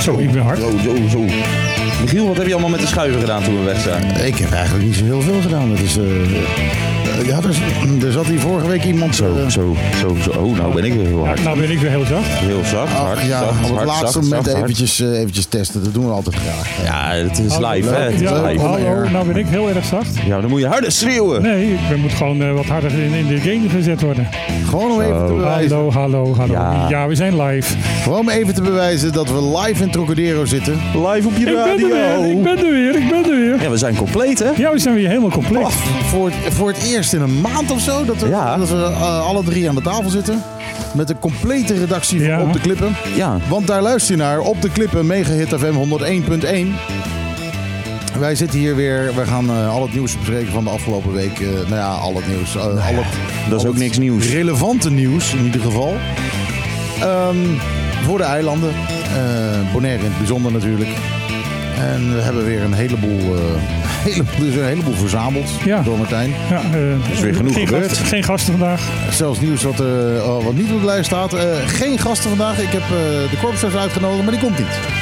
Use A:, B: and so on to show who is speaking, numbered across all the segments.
A: Zo, ik ben hard.
B: Met de schuiven gedaan toen we weg zijn?
C: Ik heb eigenlijk niet zo heel veel gedaan. Dat is, eh, ja, er, er zat hier vorige week iemand...
B: Zo,
C: eh,
B: zo, zo, zo. Oh, nou ben ik weer heel hard.
A: Nou ben ik weer heel zacht.
B: Heel zacht, hard,
C: ja,
B: zacht,
C: op het
B: hard,
C: laatste
B: zacht,
C: moment eventjes, eh, eventjes testen. Dat doen we altijd graag.
B: Ja, het is live, hè? Het is
A: Ja,
B: live.
A: hallo, nou ben ik heel erg zacht.
B: Ja, dan moet je harder schreeuwen.
A: Nee, ik ben- moet gewoon wat harder in, in de game gezet worden.
C: Gewoon om even te bewijzen.
A: Hallo, hallo, hallo.
B: Ja.
A: Ja, we zijn live.
C: Gewoon om even te bewijzen dat we live in Trocadero zitten.
B: Live op je
A: Ik ben er weer, ik ben er weer, ik ben er weer.
B: Ja, we zijn compleet, hè?
A: Ja, we zijn weer helemaal compleet.
C: Voor het, voor het eerst in een maand of zo dat we,
B: Ja.
C: dat we eh, alle drie aan de tafel zitten. Met de complete redactie van. Op de Klippen.
B: Ja.
C: Want daar luister je naar Op de Klippen, Megahit FM 101.1. Wij zitten hier weer. We gaan eh, al het nieuws bespreken van de afgelopen week. Eh, nou ja, al het nieuws. eh, al het,
B: dat is
C: al
B: ook niks nieuws.
C: Relevante nieuws in ieder geval. Ehm, voor de eilanden. Bonaire in het bijzonder natuurlijk. En we hebben weer een heleboel, heleboel, dus een heleboel verzameld
A: Ja.
C: door Martijn.
A: Ja, eh,
B: is weer genoeg
A: geen
B: gebeurd.
A: Gasten, geen gasten vandaag.
C: Zelfs nieuws wat, oh, wat niet op de lijst staat. Geen gasten vandaag. Ik heb de korpschef uitgenodigd, maar die komt niet.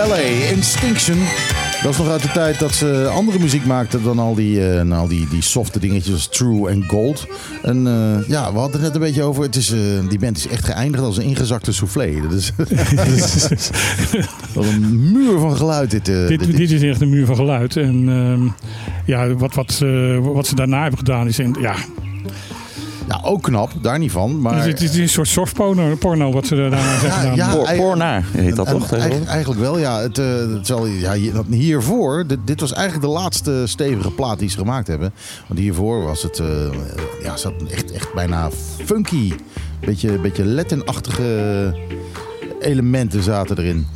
C: Ballet, Instinction. Dat is nog uit de tijd dat ze andere muziek maakten dan al die, eh, nou, die, die softe dingetjes als True en Gold. En eh, ja, we hadden het net een beetje over. Het is, eh, die band is echt geëindigd als een ingezakte soufflé. Dat is, is wat een muur van geluid dit.
A: Dit,
C: dit
A: dit is echt een muur van geluid. En ehm, ja, wat, wat, wat ze daarna hebben gedaan is... In, ja,
C: Ja, ook knap, daar niet van. Maar,
A: het, is- het is een soort soft porno, porno wat ze daarna hebben gedaan.
C: ja,
B: Porna heet dat
C: En-
B: toch?
C: Eigenlijk, eigenlijk wel, ja. Het, eh, het zal, ja hier- hiervoor, dit, dit was eigenlijk de laatste stevige plaat die ze gemaakt hebben. Want hiervoor was het, eh, ja, zat echt, echt bijna funky. Beetje, beetje Latin-achtige elementen zaten erin.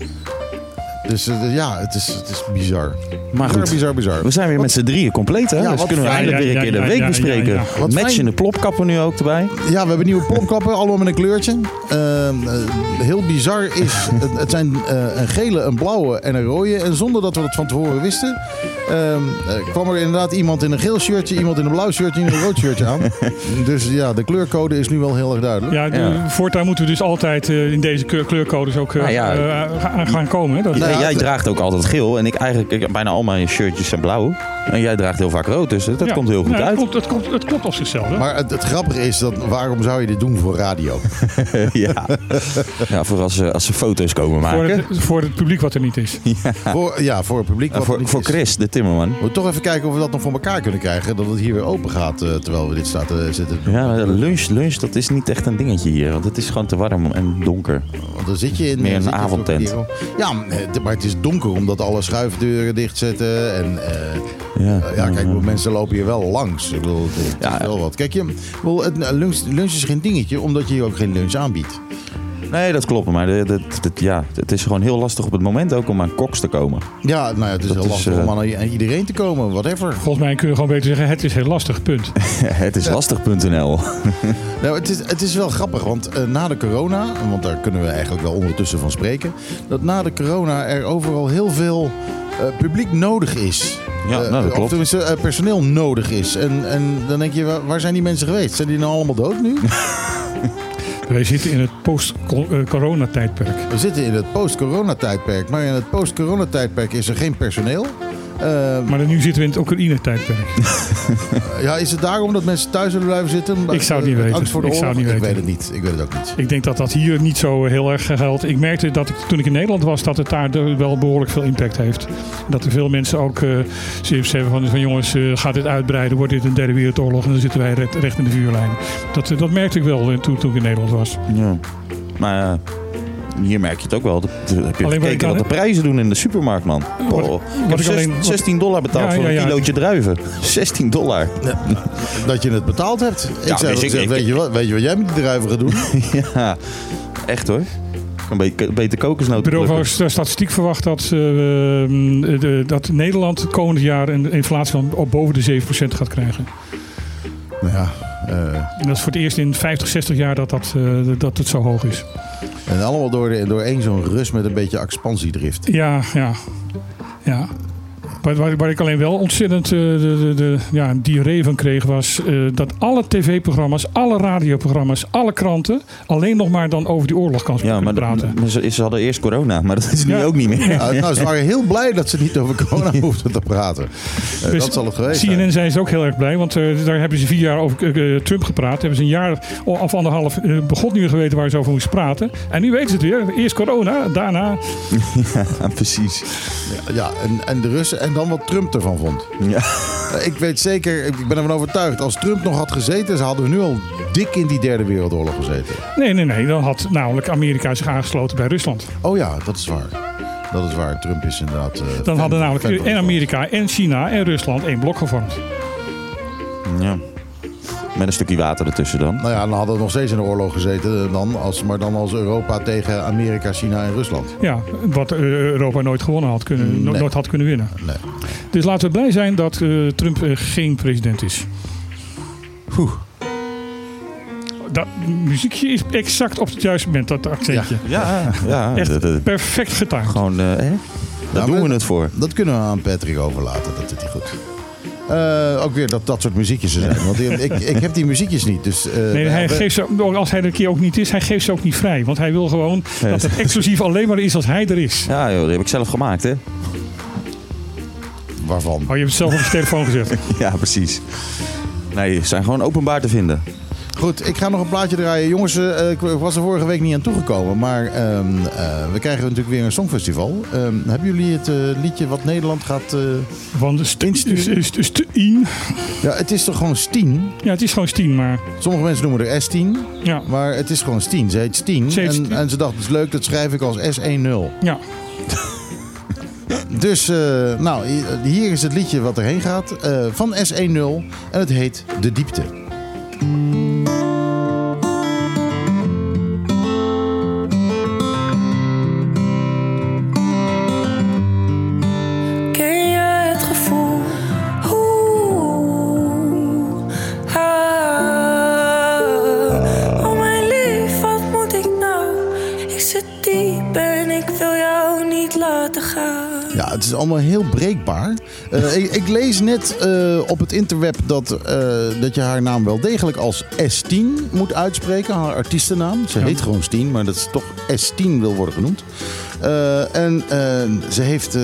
C: Dus eh, ja, het is, het is bizar.
B: Maar goed.
C: bizar, bizar.
B: We zijn weer met z'n drieën compleet, hè?
C: Ja,
B: dus kunnen we eindelijk weer een keer de week
A: ja, ja,
B: bespreken.
A: ja,
C: Wat fijn.
B: Matchende plopkappen nu ook erbij.
C: Ja, we hebben nieuwe plopkappen, allemaal met een kleurtje. Eh, eh, heel bizar is, het, het zijn eh, een gele, een blauwe en een rode. En zonder dat we dat van tevoren wisten, eh, eh, kwam er inderdaad iemand in een geel shirtje, iemand in een blauw shirtje en een rood shirtje aan. Dus ja, de kleurcode is nu wel heel erg duidelijk.
A: Ja, de, voortaan moeten we dus altijd eh, in deze kleur- kleurcodes ook eh,
B: Nou ja.
A: gaan- gaan komen. Hè? Dat,
B: Ja,
C: ja,
B: jij draagt ook altijd geel. En ik eigenlijk, ik, bijna al mijn shirtjes zijn blauw. En jij draagt heel vaak rood. Dus dat
A: Ja.
B: komt heel goed
A: Nee,
B: uit.
A: Het klopt, het, klopt, het klopt op zichzelf. hè?
C: Maar het, het grappige is, dat, waarom zou je dit doen voor radio?
B: ja. ja, voor als, ze- als ze foto's komen
A: voor,
B: maken.
A: het, voor het publiek wat er niet is.
C: voor, ja, voor het publiek. Wat
B: voor,
C: er niet
B: voor
C: is.
B: Chris, de timmerman.
C: We moeten toch even kijken of we dat nog voor elkaar kunnen krijgen. Dat het hier weer open gaat eh, terwijl we dit staan te zitten.
B: Ja, lunch, lunch, dat is niet echt een dingetje hier. Want het is gewoon te warm en donker.
C: Want dan zit je in
B: Meer een
C: zit je
B: avondtent.
C: Ja, eh, maar het is donker omdat alle schuifdeuren dichtzetten. En eh,
B: Ja,
C: ja, kijk, mensen lopen hier wel langs. Ik bedoel, het is
B: Ja.
C: wel wat. Kijk, je, bedoel, het, eh, lunch, lunch is geen dingetje omdat je hier ook geen lunch aanbiedt.
B: Nee, dat klopt. Maar de- de- ja, het is gewoon heel lastig op het moment ook om aan koks te komen.
C: Ja, nou ja, het is
B: Dat
C: heel
B: is,
C: lastig
B: eh,
C: om aan i- aan iedereen te komen. Whatever.
A: Volgens mij kun je gewoon beter zeggen, het is heel lastig, punt.
B: het is lastig.nl.
C: Nou, het, is, het is wel grappig, want eh, na de corona, want daar kunnen we eigenlijk wel ondertussen van spreken, dat na de corona er overal heel veel eh, publiek nodig is.
B: Ja,
C: Eh,
B: nou, dat
C: Of
B: klopt.
C: tenminste eh, personeel nodig is. En, en dan denk je, waar, waar zijn die mensen geweest? Zijn die nou allemaal dood nu?
A: Wij zitten in het post-corona-tijdperk.
C: We zitten in het post-corona-tijdperk, maar in het post-corona-tijdperk is er geen personeel. Eh,
A: Maar nu zitten we in het Oekraïne-tijdperk.
C: ja, is het daarom dat mensen thuis willen blijven zitten?
A: Ik zou het niet
C: Eh,
A: weten.
C: Angst voor de
A: Ik zou het niet
C: Ik weet het niet. Ik weet het ook niet.
A: Ik denk dat dat hier niet zo heel erg geldt. Ik merkte dat ik, toen ik in Nederland was, dat het daar wel behoorlijk veel impact heeft. Dat er veel mensen ook uh, zoiets hebben van, van jongens, uh, gaat dit uitbreiden? Wordt dit een derde wereldoorlog? En dan zitten wij recht, recht in de vuurlijn. Dat, dat merkte ik wel toen, toen ik in Nederland was.
B: Ja. Maar ja, Hier merk je het ook wel. Dat- Heb je
A: Alleen
B: gekeken wat de prijzen doen in de supermarkt, man?
A: Wat-
B: Oh,
A: wat
B: ik heb
A: ik alleen- wat-
B: 16 dollar betaald
A: Ja,
B: voor
A: ja,
B: een
A: ja.
B: kilootje druiven. 16 dollar.
C: Dat je het betaald hebt. Ik
B: Ja,
C: zei
B: wist ik-
C: gezegd,
B: ik-
C: weet, je wat, weet je wat jij met die druiven gaat doen?
B: ja, echt hoor. Ik kan beter, kokosnoten
A: Het bureau van Statistiek verwacht dat, eh, de- dat Nederland het komend jaar een inflatie van op boven de 7% gaat krijgen.
C: Nou ja, eh,
A: En dat is voor het eerst in 50, 60 jaar dat, dat, eh, dat het zo hoog is.
C: En allemaal door, door één zo'n rust met een beetje expansiedrift.
A: Ja, ja. ja. Waar, waar, waar ik alleen wel ontzettend eh, de, de, de, ja, een diarree van kreeg, was eh, dat alle tv-programma's, alle radioprogramma's, alle kranten alleen nog maar dan over die oorlog kan
B: Ja, maar,
A: praten.
B: maar ze, ze hadden eerst corona, maar dat is nu
A: Ja.
B: ook niet meer.
C: Ja, nou, ze waren heel blij dat ze niet over corona hoefden te praten. Eh,
A: Dus
C: dat zal het geweest
A: CNN
C: zijn.
A: ze ook heel erg blij, want eh, daar hebben ze vier jaar over Trump gepraat. Hebben ze een jaar of anderhalf begon meer geweten waar ze over moesten praten. En nu weten ze het weer. Eerst corona, daarna.
B: Ja, precies.
C: Ja, en, en de Russen. En dan wat Trump ervan vond.
B: Ja.
C: Ik weet zeker, ik ben ervan overtuigd. Als Trump nog had gezeten, ze hadden we nu al dik in die derde wereldoorlog gezeten.
A: Nee, nee, nee. Dan had namelijk Amerika zich aangesloten bij Rusland.
C: Oh ja, dat is waar. Dat is waar. Trump is inderdaad... eh,
A: Dan
C: fan-
A: hadden namelijk en. Amerika en China en Rusland één blok gevormd.
B: ja. Met een stukje water ertussen dan.
C: Nou ja, dan hadden we nog steeds in de oorlog gezeten. Dan als, maar dan als Europa tegen Amerika, China en Rusland.
A: Ja, wat eh, Europa nooit gewonnen had kunnen,
C: Nee.
A: nooit had kunnen winnen.
C: Nee.
A: Dus laten we blij zijn dat eh, Trump eh, geen president is.
C: Oeh.
A: Dat muziekje is exact op het juiste moment, dat accentje.
B: Ja, ja.
A: Echt
B: dat- dat-
A: perfect getimed.
B: gewoon, eh, hè? Daar
C: Ja,
B: doen we het voor.
C: Dat kunnen we aan Patrick overlaten. Dat doet hij goed. Eh, ook weer dat dat soort muziekjes er zijn. Want ik, ik heb die muziekjes niet. Dus, eh,
A: Nee, hij
C: we-
A: geeft ze, als hij er een keer ook niet is, hij geeft ze ook niet vrij. Want hij wil gewoon dat het exclusief alleen maar is als hij er is.
B: Ja, joh, die heb ik zelf gemaakt, hè?
C: Waarvan?
A: Oh, je hebt het zelf op je telefoon gezet.
B: Ja, precies. Nee, ze zijn gewoon openbaar te vinden.
C: Goed, ik ga nog een plaatje draaien. Jongens, eh, ik was er vorige week niet aan toegekomen. Maar ehm, eh, we krijgen natuurlijk weer een songfestival. Ehm, hebben jullie het eh, liedje wat Nederland gaat... eh,
A: Van de st-
C: Insturen.
A: st- st- Stien.
C: Ja, het is toch gewoon Stien?
A: Ja, het is gewoon Stien, maar
C: Sommige mensen noemen er S10.
A: ja.
C: Maar het is gewoon Stien. Ze heet Stien.
A: Ze heet
C: En, en ze dacht, het is leuk, dat schrijf ik als S10.
A: ja.
C: Dus, eh, nou, hi- hier is het liedje wat erheen gaat. eh, van S10. En het heet De Diepte. Ja, het is allemaal heel breekbaar. Eh, ik, ik lees net eh, op het interweb dat, eh, dat je haar naam wel degelijk als S10 moet uitspreken. Haar artiestennaam. Ze heet gewoon Stien, maar dat is toch S10 wil worden genoemd. Eh, en eh, ze heeft, eh,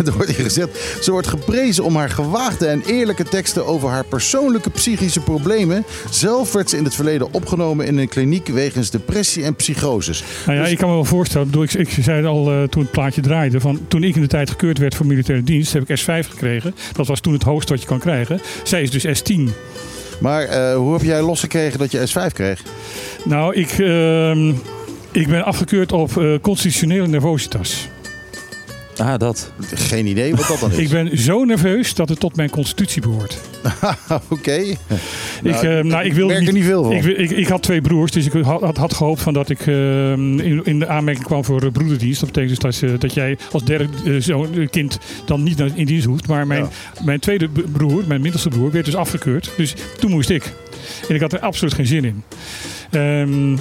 C: er wordt hier gezegd, ze wordt geprezen om haar gewaagde en eerlijke teksten over haar persoonlijke psychische problemen. Zelf werd ze in het verleden opgenomen in een kliniek wegens depressie en psychoses.
A: Nou ja, ik kan me wel voorstellen. Ik, bedoel, ik, ik zei het al toen het plaatje draaide. Van, toen ik in de tijd gekeurd werd voor militaire dienst, heb ik S5 gekregen. Dat was toen het hoogste wat je kan krijgen. Zij is dus S10.
C: Maar hoe heb jij losgekregen dat je S5 kreeg?
A: Nou, ik, ehm, ik ben afgekeurd op eh, constitutionele nervositas.
B: Ah, dat.
C: Geen idee wat dat dan is.
A: Ik ben zo nerveus dat het tot mijn constitutie behoort.
C: Oké.
A: ik, eh, nou, ik wilde
C: merk er niet veel van.
A: Ik, ik, ik had twee broers, dus ik had, had, had gehoopt van dat ik eh, in, in de aanmerking kwam voor eh, broederdienst. Dat betekent dus dat, jij als derde zo'n kind dan niet in dienst hoeft. Maar mijn, mijn tweede broer, mijn middelste broer, werd dus afgekeurd. Dus toen moest ik. En ik had er absoluut geen zin in. Ehm,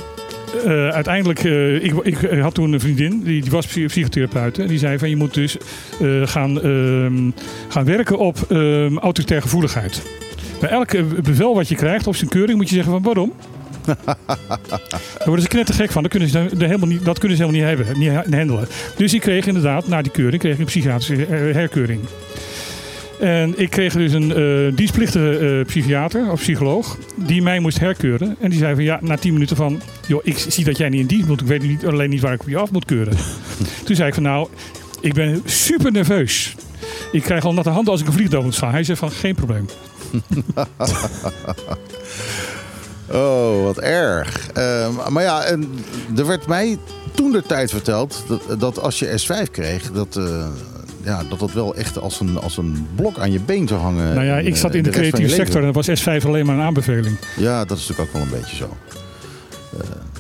A: eh, uiteindelijk, eh, ik, ik had toen een vriendin, die, die was psy- psychotherapeut. En die zei van je moet dus eh, gaan, ehm, gaan werken op ehm autoritaire gevoeligheid. Bij elk bevel wat je krijgt of zijn keuring moet je zeggen van waarom? Daar worden ze knettergek van. Dat kunnen ze, helemaal niet, dat kunnen ze helemaal niet, hebben, niet ha- handelen. Dus ik kreeg inderdaad, na die keuring, kreeg ik een psychiatrische herkeuring. En ik kreeg dus een eh, dienstplichtige eh, psychiater of psycholoog die mij moest herkeuren. En die zei van ja, na tien minuten van, joh, ik zie dat jij niet in dienst moet. Ik weet niet, alleen niet waar ik op je af moet keuren. Toen zei ik van nou, ik ben super nerveus. Ik krijg al natte handen als ik een vliegtuig moet slaan. Hij zei van geen probleem.
C: Oh, wat erg. Eh, maar ja, en er werd mij toen de tijd verteld dat, dat als je S5 kreeg, dat, eh, ja, dat dat wel echt als een, als een blok aan je been zou hangen.
A: Nou ja, ik zat in de
C: je
A: creatieve sector en dat was S5 alleen maar een aanbeveling.
C: Ja, dat is natuurlijk ook wel een beetje zo.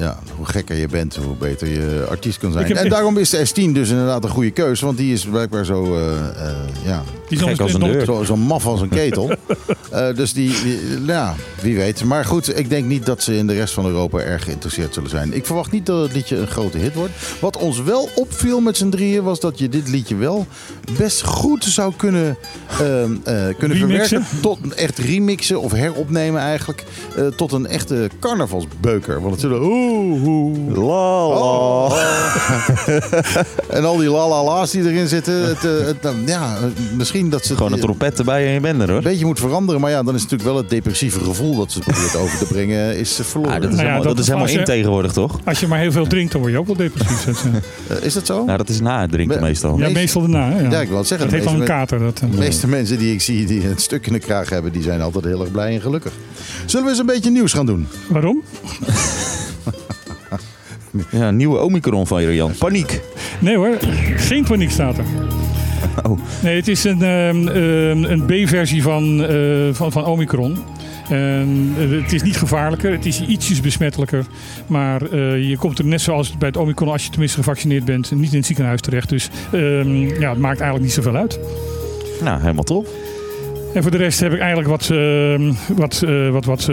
C: Ja, hoe gekker je bent, hoe beter je artiest kan zijn. En daarom is de S10 dus inderdaad een goede keuze. Want die is blijkbaar zo, eh, eh, ja,
A: Die is
B: Gek als een deur.
C: zo, zo maf als een ketel. Eh, dus die, die- ja, wie weet. Maar goed, ik denk niet dat ze in de rest van Europa erg geïnteresseerd zullen zijn. Ik verwacht niet dat het liedje een grote hit wordt. Wat ons wel opviel met z'n drieën was dat je dit liedje wel best goed zou kunnen, ehm, eh, kunnen verwerken. Tot een echt remixen of heropnemen eigenlijk. eh, tot een echte carnavalsbeuker. Want het zullen... Oeh, oeh.
B: La la.
C: En al die lalala's die erin zitten. Het, eh, het, nou, ja, misschien dat ze... het-
B: Gewoon een trompet erbij en je bent er hoor.
C: een beetje moet veranderen. Maar ja, dan is natuurlijk wel het depressieve gevoel dat ze probeert over te brengen, is verloren.
B: Ah, dat is
A: Nou ja,
B: helemaal,
A: dat
B: dat is helemaal in
A: je-
B: tegenwoordig toch?
A: Als je maar heel veel drinkt, dan word je ook wel depressief. Dat, eh,
C: is dat zo?
B: Nou, dat is na het drinken
C: Me-
B: meestal.
A: ja,
C: meest-
A: meestal daarna. Ja.
C: Ja, ik wil het zeggen.
A: Dat
C: de
A: heeft dan een kater. Dat, eh.
C: De meeste mensen die ik zie die een stuk in de kraag hebben, die zijn altijd heel erg blij en gelukkig. Zullen we eens een beetje nieuws gaan doen?
A: Waarom?
B: Ja, een nieuwe Omicron van je, Jan. Paniek.
A: Nee hoor, geen paniek staat er.
B: Oh.
A: Nee, het is een, ehm, ehm, een B-versie van, eh, van, van Omicron. En, eh, het is niet gevaarlijker, het is ietsjes besmettelijker. Maar eh, je komt er net zoals bij het Omicron, als je tenminste gevaccineerd bent, niet in het ziekenhuis terecht. Dus ehm, ja, het maakt eigenlijk niet zoveel uit.
B: Nou, helemaal top.
A: En voor de rest heb ik eigenlijk wat, ehm, wat, wat, wat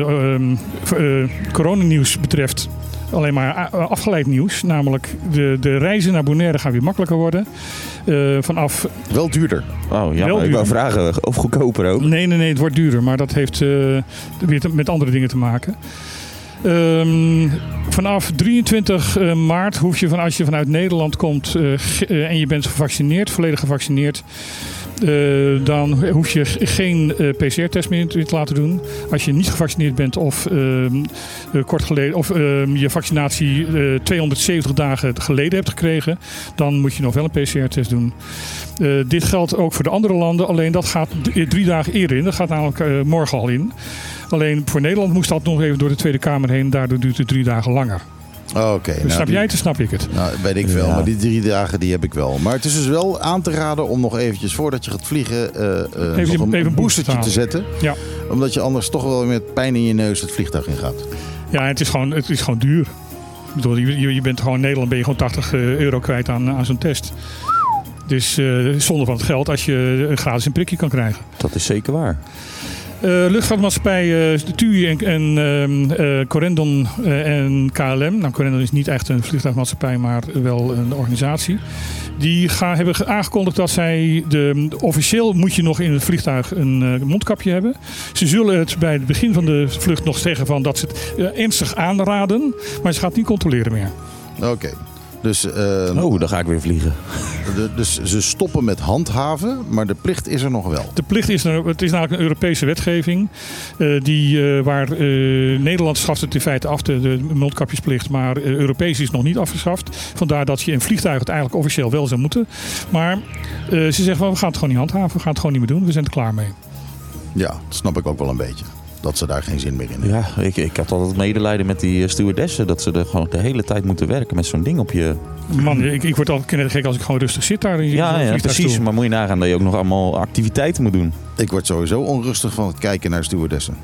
A: coronanieuws betreft alleen maar a- afgeleid nieuws. Namelijk de, de reizen naar Bonaire gaan weer makkelijker worden. Eh, vanaf
C: Wel duurder.
B: Oh ja,
A: Wel
B: ik wou vragen of goedkoper ook.
A: Nee, nee, nee, het wordt duurder. Maar dat heeft eh, weer te- met andere dingen te maken. Ehm, vanaf 23 eh, maart hoef je van als je vanuit Nederland komt eh, eh, en je bent gevaccineerd, volledig gevaccineerd, eh, dan hoef je geen eh, PCR-test meer te laten doen. Als je niet gevaccineerd bent of eh, kort geleden of ehm, je vaccinatie eh, 270 dagen geleden hebt gekregen, dan moet je nog wel een PCR-test doen. Dit geldt ook voor de andere landen, alleen dat gaat drie dagen eerder in. Dat gaat namelijk morgen al in. Alleen voor Nederland moest dat nog even door de Tweede Kamer heen. Daardoor duurt het drie dagen langer.
C: Oké. nou,
A: snap
C: die-
A: jij het, dan snap ik het.
C: Nou, weet ik.
B: Ja.
C: Maar die drie dagen die heb ik wel. Maar het is dus wel aan te raden om nog eventjes voordat je gaat vliegen... eh, eh, nog
A: Even-
C: een,
A: even
C: een
A: een
C: boostertje
A: booster
C: te zetten.
A: Ja.
C: Omdat je anders toch wel met pijn in je neus het vliegtuig in gaat.
A: Ja, het is gewoon, het is gewoon duur. Ik bedoel, je, je- bent gewoon in Nederland ben je gewoon 80 euro kwijt aan, aan zo'n test. Dus eh zonde van het geld als je een gratis een prikje kan krijgen.
B: Dat is zeker waar.
A: Eh, luchtvaartmaatschappij uh, TUI en, en ehm, eh, Corendon eh, en KLM. Nou, Corendon is niet echt een vliegtuigmaatschappij, maar wel een organisatie. Die gaan, hebben ge- aangekondigd dat zij... De, officieel moet je nog in het vliegtuig een eh, mondkapje hebben. Ze zullen het bij het begin van de vlucht nog zeggen van dat ze het eh, ernstig aanraden. Maar ze gaat het niet controleren meer.
C: Oké. Dus, eh,
B: Oh, dan ga ik weer vliegen.
C: de- dus ze stoppen met handhaven, maar de plicht is er nog wel.
A: De plicht is, er, het is namelijk een Europese wetgeving. eh, die, eh, waar eh, Nederland schaft het in feite af, de, de mondkapjesplicht. Maar Europees is nog niet afgeschaft. Vandaar dat je in vliegtuigen het eigenlijk officieel wel zou moeten. Maar eh, ze zeggen van we gaan het gewoon niet handhaven. We gaan het gewoon niet meer doen. We zijn er klaar mee.
C: Ja, dat snap ik ook wel een beetje. Dat ze daar geen zin meer in hebben.
B: Ja, ik, ik had altijd medelijden met die eh, stewardessen. Dat ze er gewoon de hele tijd moeten werken met zo'n ding op je...
A: Man, ik, ik word altijd knettergek als ik gewoon rustig zit daar in
B: Ja, ja precies. Maar moet je nagaan dat je ook nog allemaal activiteiten moet doen.
C: Ik word sowieso onrustig van het kijken naar stewardessen.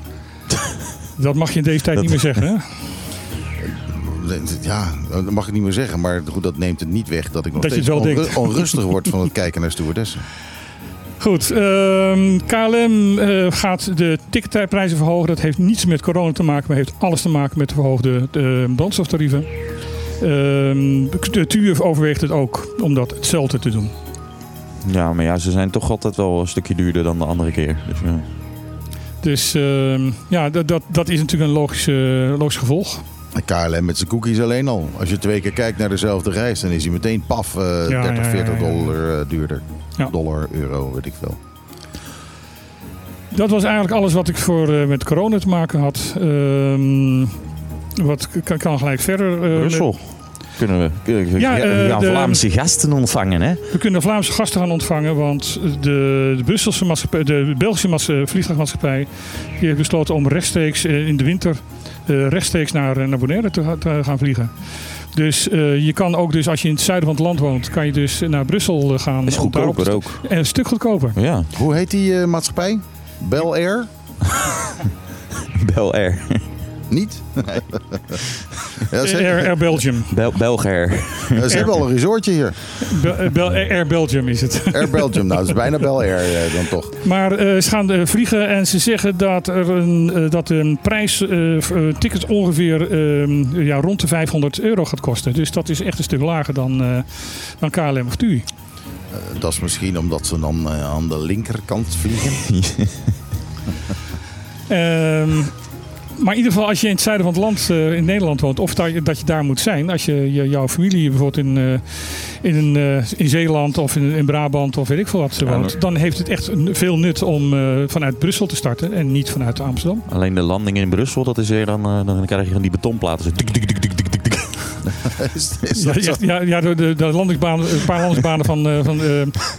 A: Dat mag je in deze tijd niet meer zeggen. Hè?
C: Ja, dat mag ik niet meer zeggen. Maar goed, dat neemt het niet weg dat ik nog
A: Dat
C: steeds onru- onrustig word van het kijken naar stewardessen.
A: Goed, ehm, KLM eh, gaat de ticketprijzen verhogen. Dat heeft niets met corona te maken, maar heeft alles te maken met de verhoogde eh, brandstoftarieven. Ehm, de TUF overweegt het ook om dat hetzelfde te doen.
B: Ja, maar ja, ze zijn toch altijd wel een stukje duurder dan de andere keer. Dus, ja.
A: Dus ehm, ja, dat, dat, dat is natuurlijk een logisch, eh, logisch gevolg.
C: En KLM met zijn cookies alleen al. Als je twee keer kijkt naar dezelfde reis, dan is hij meteen paf eh,
A: Ja,
C: 30,
A: ja, ja,
C: 40
A: ja, ja.
C: dollar eh, duurder.
A: Ja.
C: Dollar, euro, weet ik veel.
A: Dat was eigenlijk alles wat ik voor eh, met corona te maken had. Ehm, wat kan, kan gelijk verder. eh,
B: Brussel. Kunnen we, kunnen we,
A: Ja,
B: we
A: eh,
B: gaan
A: de-
B: Vlaamse gasten ontvangen, hè?
A: We kunnen Vlaamse gasten gaan ontvangen, want de, de, Brusselse maatschappij, de Belgische maatschappij, vliegtuigmaatschappij die heeft besloten om rechtstreeks in de winter rechtstreeks naar, naar Bonaire te gaan vliegen. Dus eh, je kan ook, dus als je in het zuiden van het land woont, kan je dus naar Brussel eh, gaan.
B: Is goedkoper ook.
A: En een stuk goedkoper.
B: Ja,
C: Hoe heet die eh, maatschappij? Bel Air?
B: Bel Air.
C: Niet? ja, ze,
A: Air, Air Belgium.
B: Bel Belg Air.
C: ja, ze hebben al een resortje hier.
A: Bel- eh, Bel- Air Belgium is het.
C: Air Belgium. Nou, dat is bijna Bel Air eh, dan toch.
A: Maar eh, ze gaan vliegen en ze zeggen dat, er een, dat een prijs tickets ongeveer eh, ja, rond de 500 euro gaat kosten. Dus dat is echt een stuk lager dan, eh, dan KLM of TUI.
C: Eh, dat is misschien omdat ze dan aan de linkerkant vliegen.
A: Ehm, maar in ieder geval, als je in het zuiden van het land, eh, in Nederland woont, of dat je, dat je daar moet zijn, als je, je jouw familie bijvoorbeeld in, eh, in, een, eh, in Zeeland of in, in Brabant of weet ik veel wat ze
B: Ja,
A: woont, dan heeft het echt veel nut om vanuit Brussel te starten en niet vanuit Amsterdam.
B: Alleen de landing in Brussel, dat is weer dan, dan krijg je van die betonplaten. Zo
C: is, is
A: Ja,
C: dat
A: ja, ja de, de, landingsbanen, een paar landingsbanen van, eh, van eh,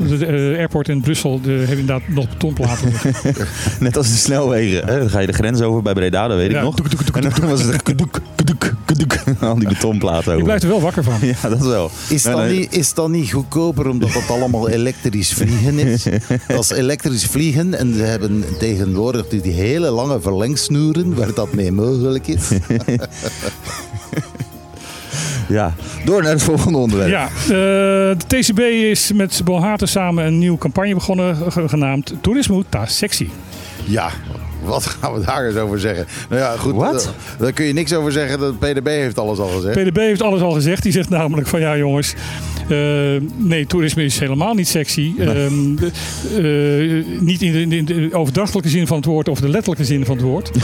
A: de eh, airport in Brussel de, hebben inderdaad nog betonplaten.
B: Net als de snelwegen. Hè? Dan ga je de grens over bij Breda, dat weet ik nog. En dan was het kadoek. Al die betonplaten
A: Je
B: over.
A: blijft er wel wakker van.
B: Ja, dat wel.
C: Is
B: Nee,
C: dat,
B: nee.
C: niet, is dat niet goedkoper omdat het allemaal elektrisch vliegen is? Dat is elektrisch vliegen en ze hebben tegenwoordig die hele lange verlengsnoeren waar dat mee mogelijk is.
B: Ja, door naar het volgende onderwerp.
A: Ja, eh, de TCB is met Bohate samen een nieuwe campagne begonnen, ge- genaamd Toerisme ta sexy.
C: Ja, wat gaan we daar eens over zeggen? Nou ja, goed,
B: Wat?
C: Daar, daar kun je niks over zeggen. De PDB heeft alles al gezegd.
A: PDB heeft alles al gezegd. Die zegt namelijk van ja jongens, eh, nee toerisme is helemaal niet sexy. Ehm, eh, niet in de, in de overdrachtelijke zin van het woord of de letterlijke zin van het woord.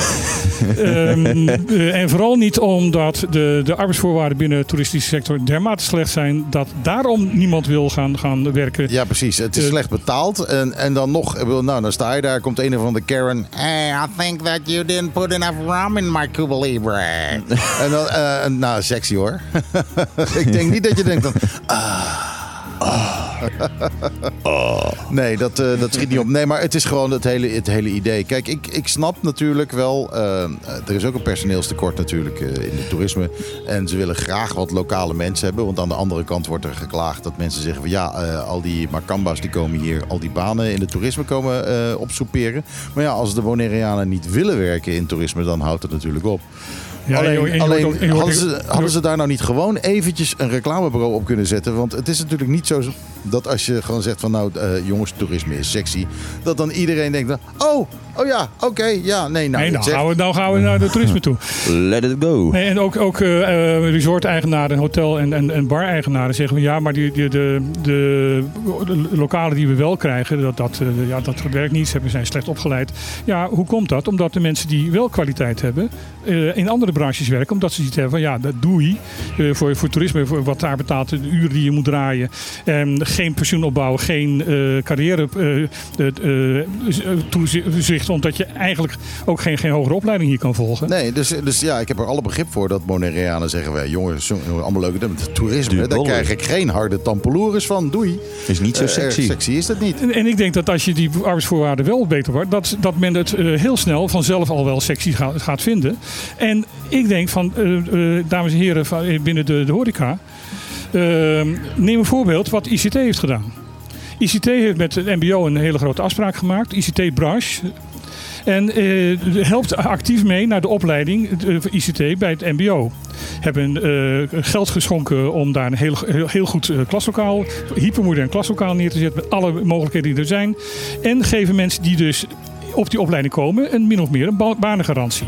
A: Ehm, eh, en vooral niet omdat de, de arbeidsvoorwaarden binnen de toeristische sector dermate slecht zijn dat daarom niemand wil gaan, gaan werken.
C: Ja, precies. Het is
A: Eh,
C: slecht betaald. En, en dan nog, nou, dan sta je daar, komt een of andere Karen. Hey, I think that you didn't put enough rum in my Cuba Libre. en dan, eh, nou, sexy hoor. ik denk niet dat je denkt dan, ah. Nee, dat, eh, dat schiet niet op. Nee, maar het is gewoon het hele, het hele idee. Kijk, ik, ik snap natuurlijk wel. eh, er is ook een personeelstekort natuurlijk eh, in het toerisme. En ze willen graag wat lokale mensen hebben. Want aan de andere kant wordt er geklaagd dat mensen zeggen van ja, al die Makamba's die komen hier, al die banen in het toerisme komen opsoeperen. Maar ja, als de Bonaireanen niet willen werken in toerisme, dan houdt het natuurlijk op.
A: Ja, en je- en
C: alleen
A: je hoort
C: alleen
A: ook- en je hoort
C: hadden,
A: ook-
C: ze, hadden ze daar nou niet gewoon eventjes een reclamebureau op kunnen zetten? Want het is natuurlijk niet zo dat als je gewoon zegt van nou eh, jongens, toerisme is sexy. Dat dan iedereen denkt, oh, oh ja, oké, ja, nee, nou,
A: Nee, nou
C: zegt-
A: gaan, we, nou gaan we naar de toerisme toe.
B: Let it go.
A: Nee, en ook, ook eh, eh, resort-eigenaren, hotel- en, en, en bar-eigenaren zeggen van ja, maar die, die, de, de, de lokalen die we wel krijgen, dat, dat, ja, dat werkt niet. Ze hebben- zijn slecht opgeleid. Ja, hoe komt dat? Omdat de mensen die wel kwaliteit hebben, eh, in andere branches werken. Omdat ze zoiets hebben van ja, dat doe je. Eh, voor, voor toerisme, voor wat daar betaalt, de uren die je moet draaien. En geen pensioenopbouw, geen eh carrière eh, eh, eh, toezicht. Omdat je eigenlijk ook geen, geen hogere opleiding hier kan volgen.
C: Nee, dus, dus ja, ik heb er alle begrip voor dat Bonaireanen zeggen wij, jongens, allemaal leuke dingen. met Toerisme, daar krijg ik geen harde tampeloers van. Doei.
B: Is niet zo sexy.
C: sexy is dat niet.
A: En, en ik denk dat als je die arbeidsvoorwaarden wel beter wordt, dat, dat men het eh, heel snel vanzelf al wel sexy gaat, gaat vinden. En ik denk van, eh, eh, dames en heren van, binnen de, de horeca, neem een voorbeeld wat ICT heeft gedaan. ICT heeft met het MBO een hele grote afspraak gemaakt, ICT-branche. En eh, helpt actief mee naar de opleiding eh, ICT bij het MBO. Hebben eh, geld geschonken om daar een heel, heel, goed klaslokaal, hypermodern klaslokaal neer te zetten. Met alle mogelijkheden die er zijn. En geven mensen die dus op die opleiding komen een min of meer een ba- banengarantie.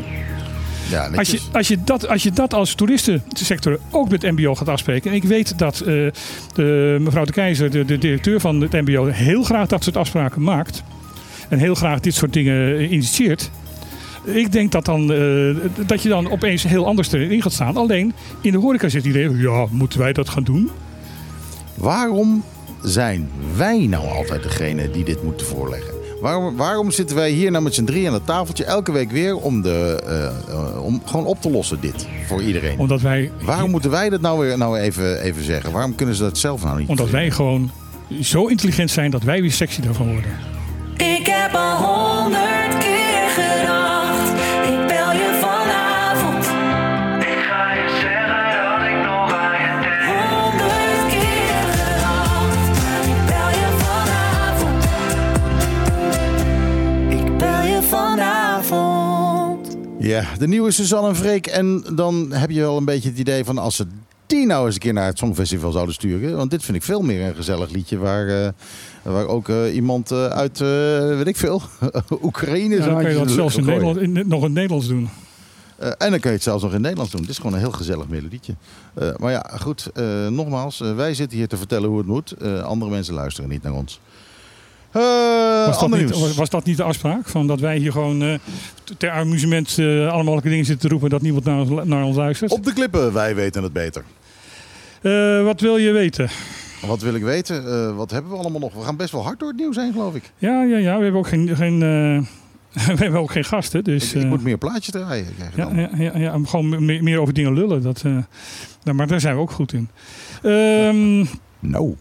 C: Ja,
A: Als je, als, je dat, als je dat als toeristensector ook met MBO gaat afspreken. En ik weet dat eh, de, mevrouw de Keizer, de, de directeur van het MBO, heel graag dat soort afspraken maakt. En heel graag dit soort dingen eh, initieert. Ik denk dat, dan, eh, dat je dan opeens heel anders erin gaat staan. Alleen in de horeca zit iedereen, ja, moeten wij dat gaan doen?
C: Waarom zijn wij nou altijd degene die dit moeten voorleggen? Waarom, waarom zitten wij hier nou met z'n drie aan het tafeltje elke week weer om, de, eh, eh, om gewoon op te lossen dit voor iedereen?
A: Omdat wij,
C: Waarom moeten wij dat nou weer nou even, even zeggen? Waarom kunnen ze dat zelf nou niet?
A: omdat wij gewoon zo intelligent zijn dat wij weer sexy daarvan worden.
D: Ik heb al honderd
C: Ja, de nieuwe Suzanne en Freek. En dan heb je wel een beetje het idee van als ze die nou eens een keer naar het Songfestival zouden sturen. Want dit vind ik veel meer een gezellig liedje waar, eh, waar ook eh, iemand eh, uit, eh, weet ik veel, Oekraïne
A: Ja, dan kun je dat zelfs in. Nederland, in, nog in het Nederlands doen.
C: Eh, en dan kun je het zelfs nog in het Nederlands doen. Het is gewoon een heel gezellig melodietje. Eh, maar ja, goed. eh, nogmaals, wij zitten hier te vertellen hoe het moet. Eh, andere mensen luisteren niet naar ons. Eh
A: Was dat, niet, was, was dat niet de afspraak? Van dat wij hier gewoon eh, ter amusement eh, allemaal dingen zitten te roepen dat niemand naar ons, naar ons luistert?
C: Op de klippen, wij weten het beter.
A: Wat wil je weten?
C: Wat wil ik weten? Wat hebben we allemaal nog? We gaan best wel hard door het nieuws heen, geloof ik.
A: Ja, ja, ja. We hebben ook geen, geen, we hebben ook geen gasten. Dus,
C: ik, ik moet meer plaatjes draaien.
A: ja, ja, ja, ja, gewoon meer, meer over dingen lullen. Dat, nou, maar daar zijn we ook goed in. Ehm,
C: Nou.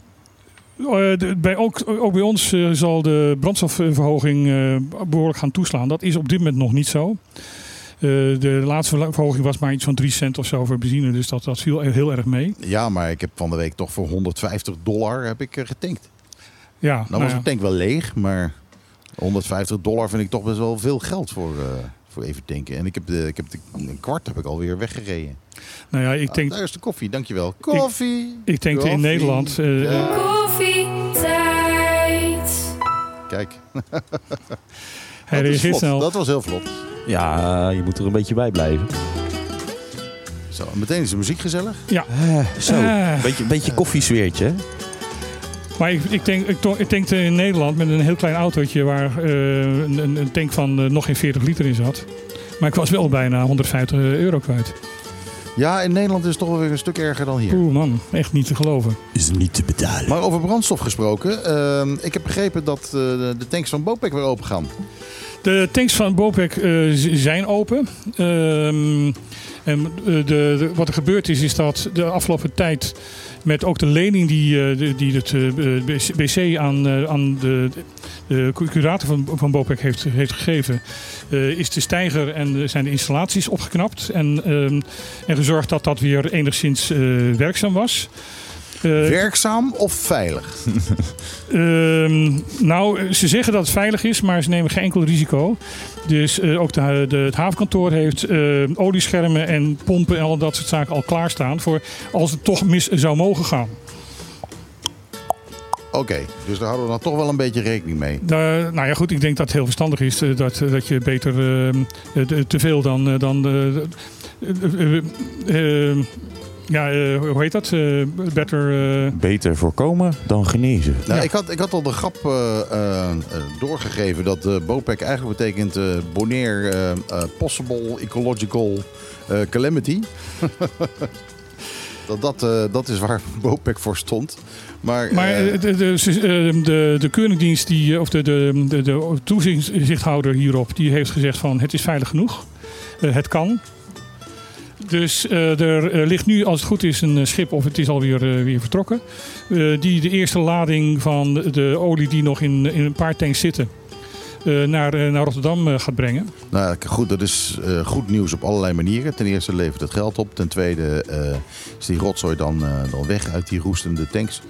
A: Eh, de- bij, ook, ook bij ons eh, zal de brandstofverhoging eh, behoorlijk gaan toeslaan. Dat is op dit moment nog niet zo. Eh, de laatste verhoging was maar iets van 3 cent of zo voor benzine. Dus dat, dat viel heel erg mee.
C: Ja, maar ik heb van de week toch voor 150 dollar heb ik eh, getankt.
A: Ja,
C: Nou
A: nou
C: was
A: ja.
C: de tank wel leeg, maar 150 dollar vind ik toch best wel veel geld voor, eh, voor even tanken. En ik heb, de, ik heb de, een kwart heb ik alweer weggereden.
A: nou ja, ik
C: Ah,
A: denk,
C: daar is de koffie, dankjewel. Koffie!
A: ik denk in. Nederland... eh,
C: Ja.
D: Koffietijd.
C: Kijk,
A: hij reageert snel.
C: dat was heel vlot.
B: Ja, je moet er een beetje bij blijven.
C: Zo, meteen is de muziek gezellig.
A: Ja.
B: Zo,
A: Eh.
B: beetje, beetje koffiesfeertje.
A: Maar ik, ik, denk, ik, tankte in Nederland met een heel klein autootje waar eh, een, tank van eh, nog geen 40 liter in zat. Maar ik was wel bijna 150 euro kwijt.
C: Ja, in Nederland is het toch wel weer een stuk erger dan hier.
A: Oeh man, echt niet te geloven.
B: Is niet te betalen.
C: Maar over brandstof gesproken. eh, ik heb begrepen dat eh, de, de tanks van Bopec weer open gaan.
A: De tanks van Bopec eh, zijn open. Ehm, en eh, de, wat er gebeurd is, is dat de afgelopen tijd met ook de lening die, eh, die het BC aan, aan de, de curator van, van Bopec heeft, heeft gegeven, is de stijger en zijn de installaties opgeknapt. En, ehm, en gezorgd dat dat weer enigszins werkzaam was. Eh,
C: Werkzaam of veilig?
A: Ehm, nou, ze zeggen dat het veilig is, maar ze nemen geen enkel risico. Dus eh, ook de, de, het havenkantoor heeft eh, olieschermen en pompen en al dat soort zaken al klaarstaan voor als het toch mis zou mogen gaan.
C: Oké, dus daar houden we dan toch wel een beetje rekening mee.
A: Nou ja, goed, ik denk dat het heel verstandig is dat, dat je beter ehm, eh, te veel dan. dan ja, eh, hoe heet dat? Eh, better. eh,
B: Beter voorkomen dan genezen.
C: Nou,
A: Ja.
C: ik, had, ik had al de grap eh, eh, eh, doorgegeven dat eh BOPEC eigenlijk betekent eh Bonaire Possible Ecological Calamity. dat, dat, eh, dat is waar BOPEC voor stond. Maar,
A: Maar de, de, de, de keuringsdienst, die, of de, de, de, de toezichthouder hierop, die heeft gezegd van het is veilig genoeg. Het kan. Dus eh, er ligt nu, als het goed is, een eh, schip, of het is alweer eh, weer vertrokken. eh, die de eerste lading van de, olie die nog in, in een paar tanks zitten, naar, naar Rotterdam gaat brengen.
C: nou, goed, dat is goed nieuws op allerlei manieren. Ten eerste levert het geld op. Ten tweede is die rotzooi dan, dan weg uit die roestende tanks.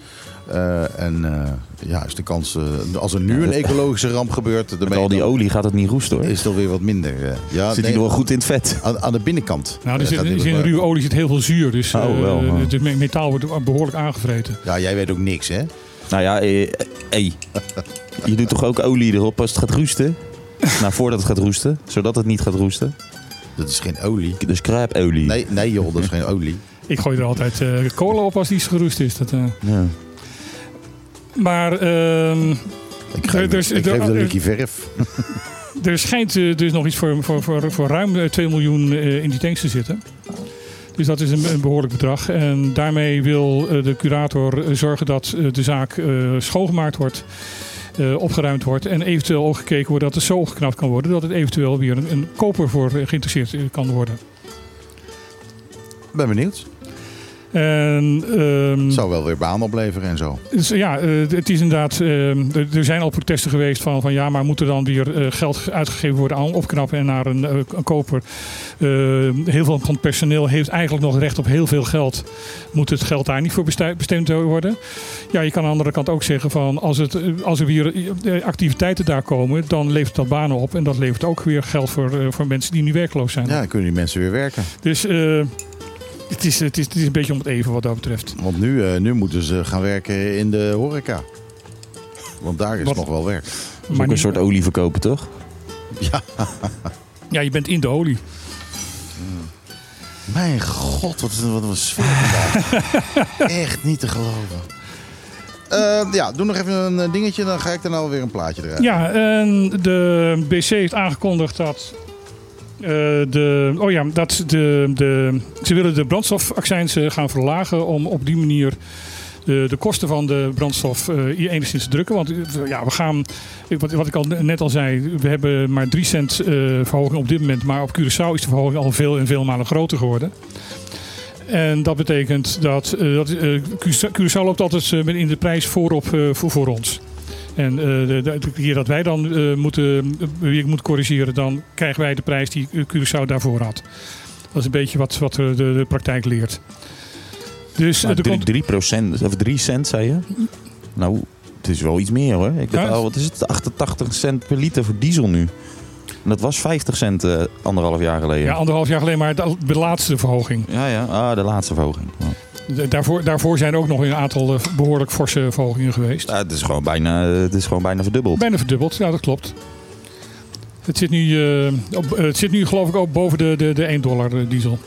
C: Eh, en eh, ja, is de kans, eh, als er nu een ecologische ramp gebeurt, dan
B: Met al die
C: dan-
B: olie gaat het niet roesten hoor.
C: is het alweer wat minder. eh. ja,
B: Zit hij
C: nee,
B: nog wel goed in het vet?
C: aan, aan de binnenkant.
A: Nou, er zit, in ruwe olie zit heel veel zuur, dus
B: Oh,
A: eh,
B: wel,
A: het me- metaal wordt behoorlijk aangevreten.
C: Ja, jij weet ook niks, hè?
B: Nou ja, eh, hey. je doet toch ook olie erop als het gaat roesten? nou, voordat het gaat roesten, zodat het niet gaat roesten.
C: Dat is geen olie.
B: Dus kraapolie.
C: Nee, nee joh, dat is geen olie.
A: Ik gooi er altijd eh cola op als die geroest is. Dat, eh.
B: Ja.
A: Maar ehm,
C: Ik geef,
A: Dus-
C: ik
A: de-
C: geef een likje verf.
A: er schijnt eh, dus nog iets voor, voor, voor, voor ruim eh, 2 miljoen eh, in die tanks te zitten. Dus dat is een, behoorlijk bedrag. En daarmee wil eh, de curator eh, zorgen dat eh, de zaak eh, schoongemaakt wordt, eh, opgeruimd wordt. En eventueel ook gekeken wordt dat het zo opgeknapt kan worden dat het eventueel weer een, een koper voor eh, geïnteresseerd eh, kan worden.
C: Ben benieuwd.
A: En, ehm,
C: Zou wel weer baan opleveren en zo.
A: dus ja, eh, het is inderdaad. ehm, er- zijn al protesten geweest van, van ja, maar moet er dan weer eh, geld uitgegeven worden aan opknappen en naar een, eh, een koper? Eh, heel veel van het personeel heeft eigenlijk nog recht op heel veel geld. Moet het geld daar niet voor bestemd worden? Ja, je kan aan de andere kant ook zeggen van als, het, als er weer activiteiten daar komen, dan levert dat banen op. En dat levert ook weer geld voor, voor mensen die nu werkloos zijn.
C: Ja, dan kunnen die mensen weer werken.
A: Dus het, is, het, is, het is een beetje om het even wat dat betreft.
C: Want nu, eh, nu moeten ze gaan werken in de horeca. Want daar is
A: Wat?
C: nog wel werk.
B: Is ook
A: Maar
B: een
A: niet-
B: soort olie verkopen, toch?
A: ja, je bent in de olie.
C: Mijn god, wat een, wat een sfeer vandaag. Echt niet te geloven. Eh, ja, doe nog even een dingetje, dan ga ik daarna weer een plaatje eruit.
A: Ja, en de BC heeft aangekondigd dat. Eh, de, oh ja, dat de, de, ze willen de brandstofaccijnsen gaan verlagen om op die manier de, de kosten van de brandstof eh, enigszins te drukken. Want eh, ja, we gaan, wat, wat ik al net al zei, we hebben maar 3 cent eh, verhoging op dit moment. Maar op Curaçao is de verhoging al veel en veel malen groter geworden. En dat betekent dat, eh, dat eh, Curaçao loopt altijd eh, in de prijs voorop eh, voor, voor ons. En eh, de, keer dat wij dan eh, moeten, eh, weer moeten corrigeren, dan krijgen wij de prijs die Curaçao daarvoor had. Dat is een beetje wat, wat de, de praktijk leert. Dus
B: Maar
A: er
B: drie,
A: komt,
B: 3 procent, of 3 cent, zei je? Nou, het is wel iets meer hoor. Ik dacht
A: Ja.
B: al, wat is het? 88 cent per liter voor diesel nu. En dat was 50 cent anderhalf jaar geleden.
A: ja, anderhalf jaar geleden, maar de, de laatste verhoging.
B: ja, ja. Ah, de laatste verhoging. Ja.
A: Daarvoor, daarvoor zijn er ook nog een aantal eh, behoorlijk forse verhogingen geweest.
B: Ja, het, is gewoon bijna, het is gewoon bijna verdubbeld.
A: Bijna verdubbeld, ja dat klopt. Het zit nu, eh, op, eh, het zit nu geloof ik ook boven de, de, de 1 dollar diesel.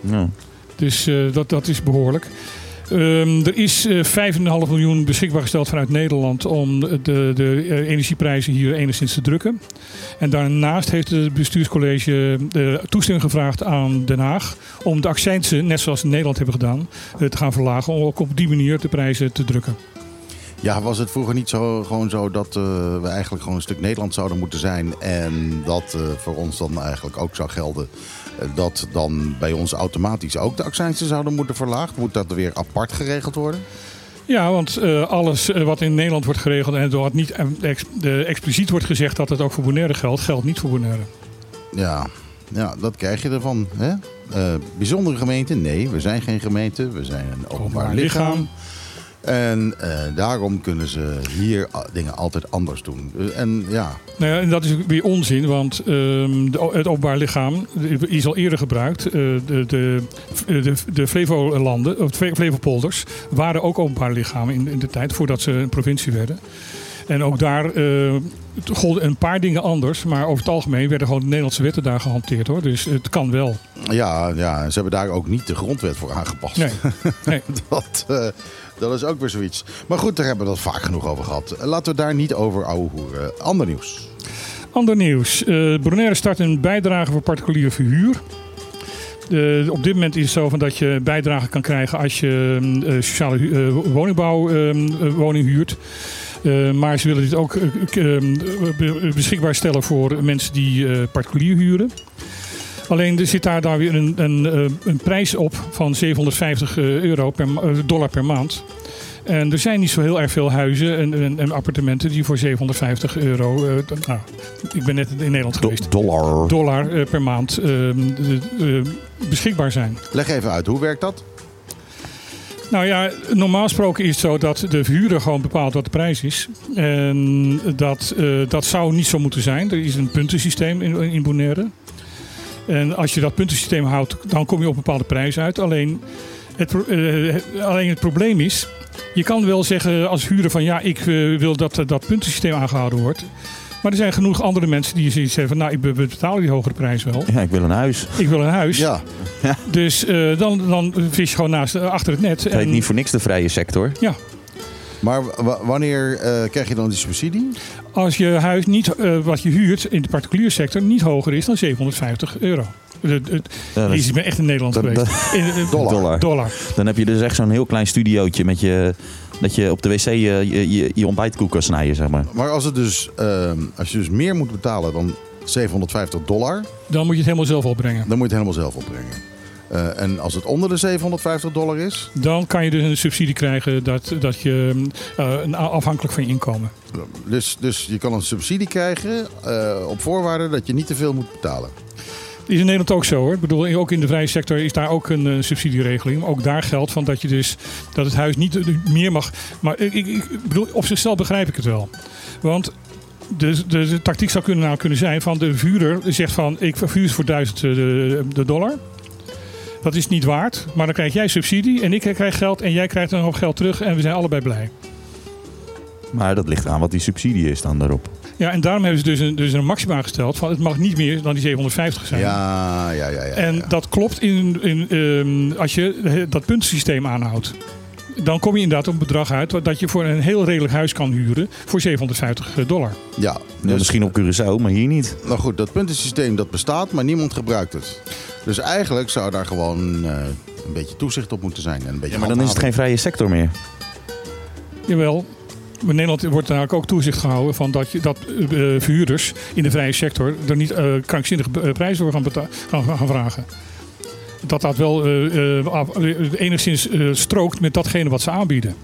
B: Ja.
A: Dus dat, dat is behoorlijk. Ehm, er is eh 5,5 miljoen beschikbaar gesteld vanuit Nederland om de, de eh, energieprijzen hier enigszins te drukken. En daarnaast heeft het bestuurscollege de toestemming gevraagd aan Den Haag om de accijnsen, net zoals in Nederland hebben gedaan, eh, te gaan verlagen. Om ook op die manier de prijzen te drukken.
C: Ja, was het vroeger niet zo, gewoon zo dat eh, we eigenlijk gewoon een stuk Nederland zouden moeten zijn. En dat eh, voor ons dan eigenlijk ook zou gelden. eh, dat dan bij ons automatisch ook de accijnsen zouden moeten verlaagd. Moet dat weer apart geregeld worden?
A: Ja, want alles wat in Nederland wordt geregeld en wat niet eh, ex- de, expliciet wordt gezegd dat het ook voor Bonaire geldt, geldt niet voor Bonaire.
C: Ja, ja dat krijg je ervan. Hè? Bijzondere gemeente? Nee, we zijn geen gemeente. We zijn een openbaar
A: Openbaar
C: lichaam.
A: lichaam.
C: En eh, daarom kunnen ze hier a- dingen altijd anders doen. Eh, en ja,
A: Nou ja, en dat is weer onzin, want ehm, het openbaar lichaam is al eerder gebruikt. Eh, de, de, de, de Flevolanden, of de Flevopolders, waren ook openbaar lichamen in, in de tijd voordat ze een provincie werden. En ook daar het golden een paar dingen anders, maar over het algemeen werden gewoon de Nederlandse wetten daar gehanteerd hoor. Dus het kan wel.
C: ja, ja, ze hebben daar ook niet de grondwet voor aangepast.
A: Nee, nee.
C: Dat, eh, dat is ook weer zoiets. Maar goed, daar hebben we dat vaak genoeg over gehad. Eh, Laten we daar niet over ouwe hoeren. Ander nieuws.
A: Ander nieuws. Bonaire start een bijdrage voor particulier verhuur. Op dit moment is het zo van dat je bijdrage kan krijgen als je mm, sociale woningbouw eh, woning huurt. Eh, maar ze willen dit ook eh, ehm, be- beschikbaar stellen voor mensen die eh, particulier huren. Alleen er zit daar dan weer een, een, eh, een prijs op van 750 euro per, eh, dollar per maand. En er zijn niet zo heel erg veel huizen en, en, en appartementen die voor 750 euro. eh, nou, ik ben net in Nederland
B: Do-
A: geweest.
B: dollar.
A: Dollar eh, per maand ehm, eh, eh, beschikbaar zijn.
C: Leg even uit, hoe werkt dat?
A: Nou ja, normaal gesproken is het zo dat de verhuurder gewoon bepaalt wat de prijs is. En dat, eh, dat zou niet zo moeten zijn. Er is een puntensysteem in, in Bonaire. En als je dat puntensysteem houdt, dan kom je op een bepaalde prijs uit. Alleen het, eh, het- alleen het probleem is, je kan wel zeggen als huurder van ja, ik eh, wil dat eh, dat puntensysteem aangehouden wordt. Maar er zijn genoeg andere mensen die zoiets hebben van nou, ik be- betaal die hogere prijs wel.
B: Ja, ik wil een huis.
A: Ik wil een huis.
C: Ja,
A: Dus eh, dan, dan vis je gewoon naast, eh, achter het net.
B: Het heet niet voor niks de vrije sector.
A: Ja,
C: maar wa- wanneer eh, krijg je dan die subsidie?
A: als je huis niet, wat je huurt in de particuliere sector niet hoger is dan 750 euro.
B: Ja,
A: Hier
B: is
A: is ben echt in Nederland geweest. In,
C: Dollar.
B: dollar.
A: dollar.
B: Dan heb je dus echt zo'n heel klein studiootje met je... Dat je op de wc je, je, je, je ontbijtkoek kan snijden, zeg maar.
C: Maar als, het dus, ehm, als je dus meer moet betalen dan 750 dollar,
A: Dan moet je het helemaal zelf opbrengen.
C: dan moet je het helemaal zelf opbrengen. Eh, en als het onder de 750 dollar is,
A: Dan kan je dus een subsidie krijgen dat, dat je, eh, een- afhankelijk van je inkomen.
C: dus, dus je kan een subsidie krijgen eh, op voorwaarde dat je niet te veel moet betalen.
A: Is in Nederland ook zo hoor. Ik bedoel, ook in de vrije sector is daar ook een eh, subsidieregeling. Ook daar geldt van dat je dus dat het huis niet eh, meer mag. Maar ik, ik, bedoel, op zichzelf begrijp ik het wel. Want de, de, de tactiek zou kunnen, nou kunnen zijn van de vuurder zegt van ik vervuur voor 1000 de, de, de dollar. Dat is niet waard, maar dan krijg jij subsidie en ik krijg geld en jij krijgt een hoop geld terug en we zijn allebei blij.
B: Maar dat ligt aan wat die subsidie is dan daarop.
A: Ja, en daarom hebben ze dus een, dus een maxima gesteld van het mag niet meer dan die 750 zijn.
C: Ja, ja, ja. ja,
A: En
C: ja.
A: dat klopt in, in, ehm, als je dat puntensysteem aanhoudt. Dan kom je inderdaad op een bedrag uit dat je voor een heel redelijk huis kan huren voor 750 dollar.
C: ja,
B: Ja,
C: dus,
B: misschien op Curaçao, maar hier niet.
C: Nou goed, dat puntensysteem dat bestaat, maar niemand gebruikt het. Dus eigenlijk zou daar gewoon eh, een beetje toezicht op moeten zijn. En een beetje
B: Ja, maar dan is het geen vrije sector meer.
A: Jawel, in Nederland wordt daar ook toezicht gehouden van dat, je, dat eh, verhuurders in de vrije sector er niet eh krankzinnige eh, prijzen voor gaan, beta- gaan, gaan vragen. Dat dat wel eh, eh, eh, enigszins eh, strookt met datgene wat ze aanbieden.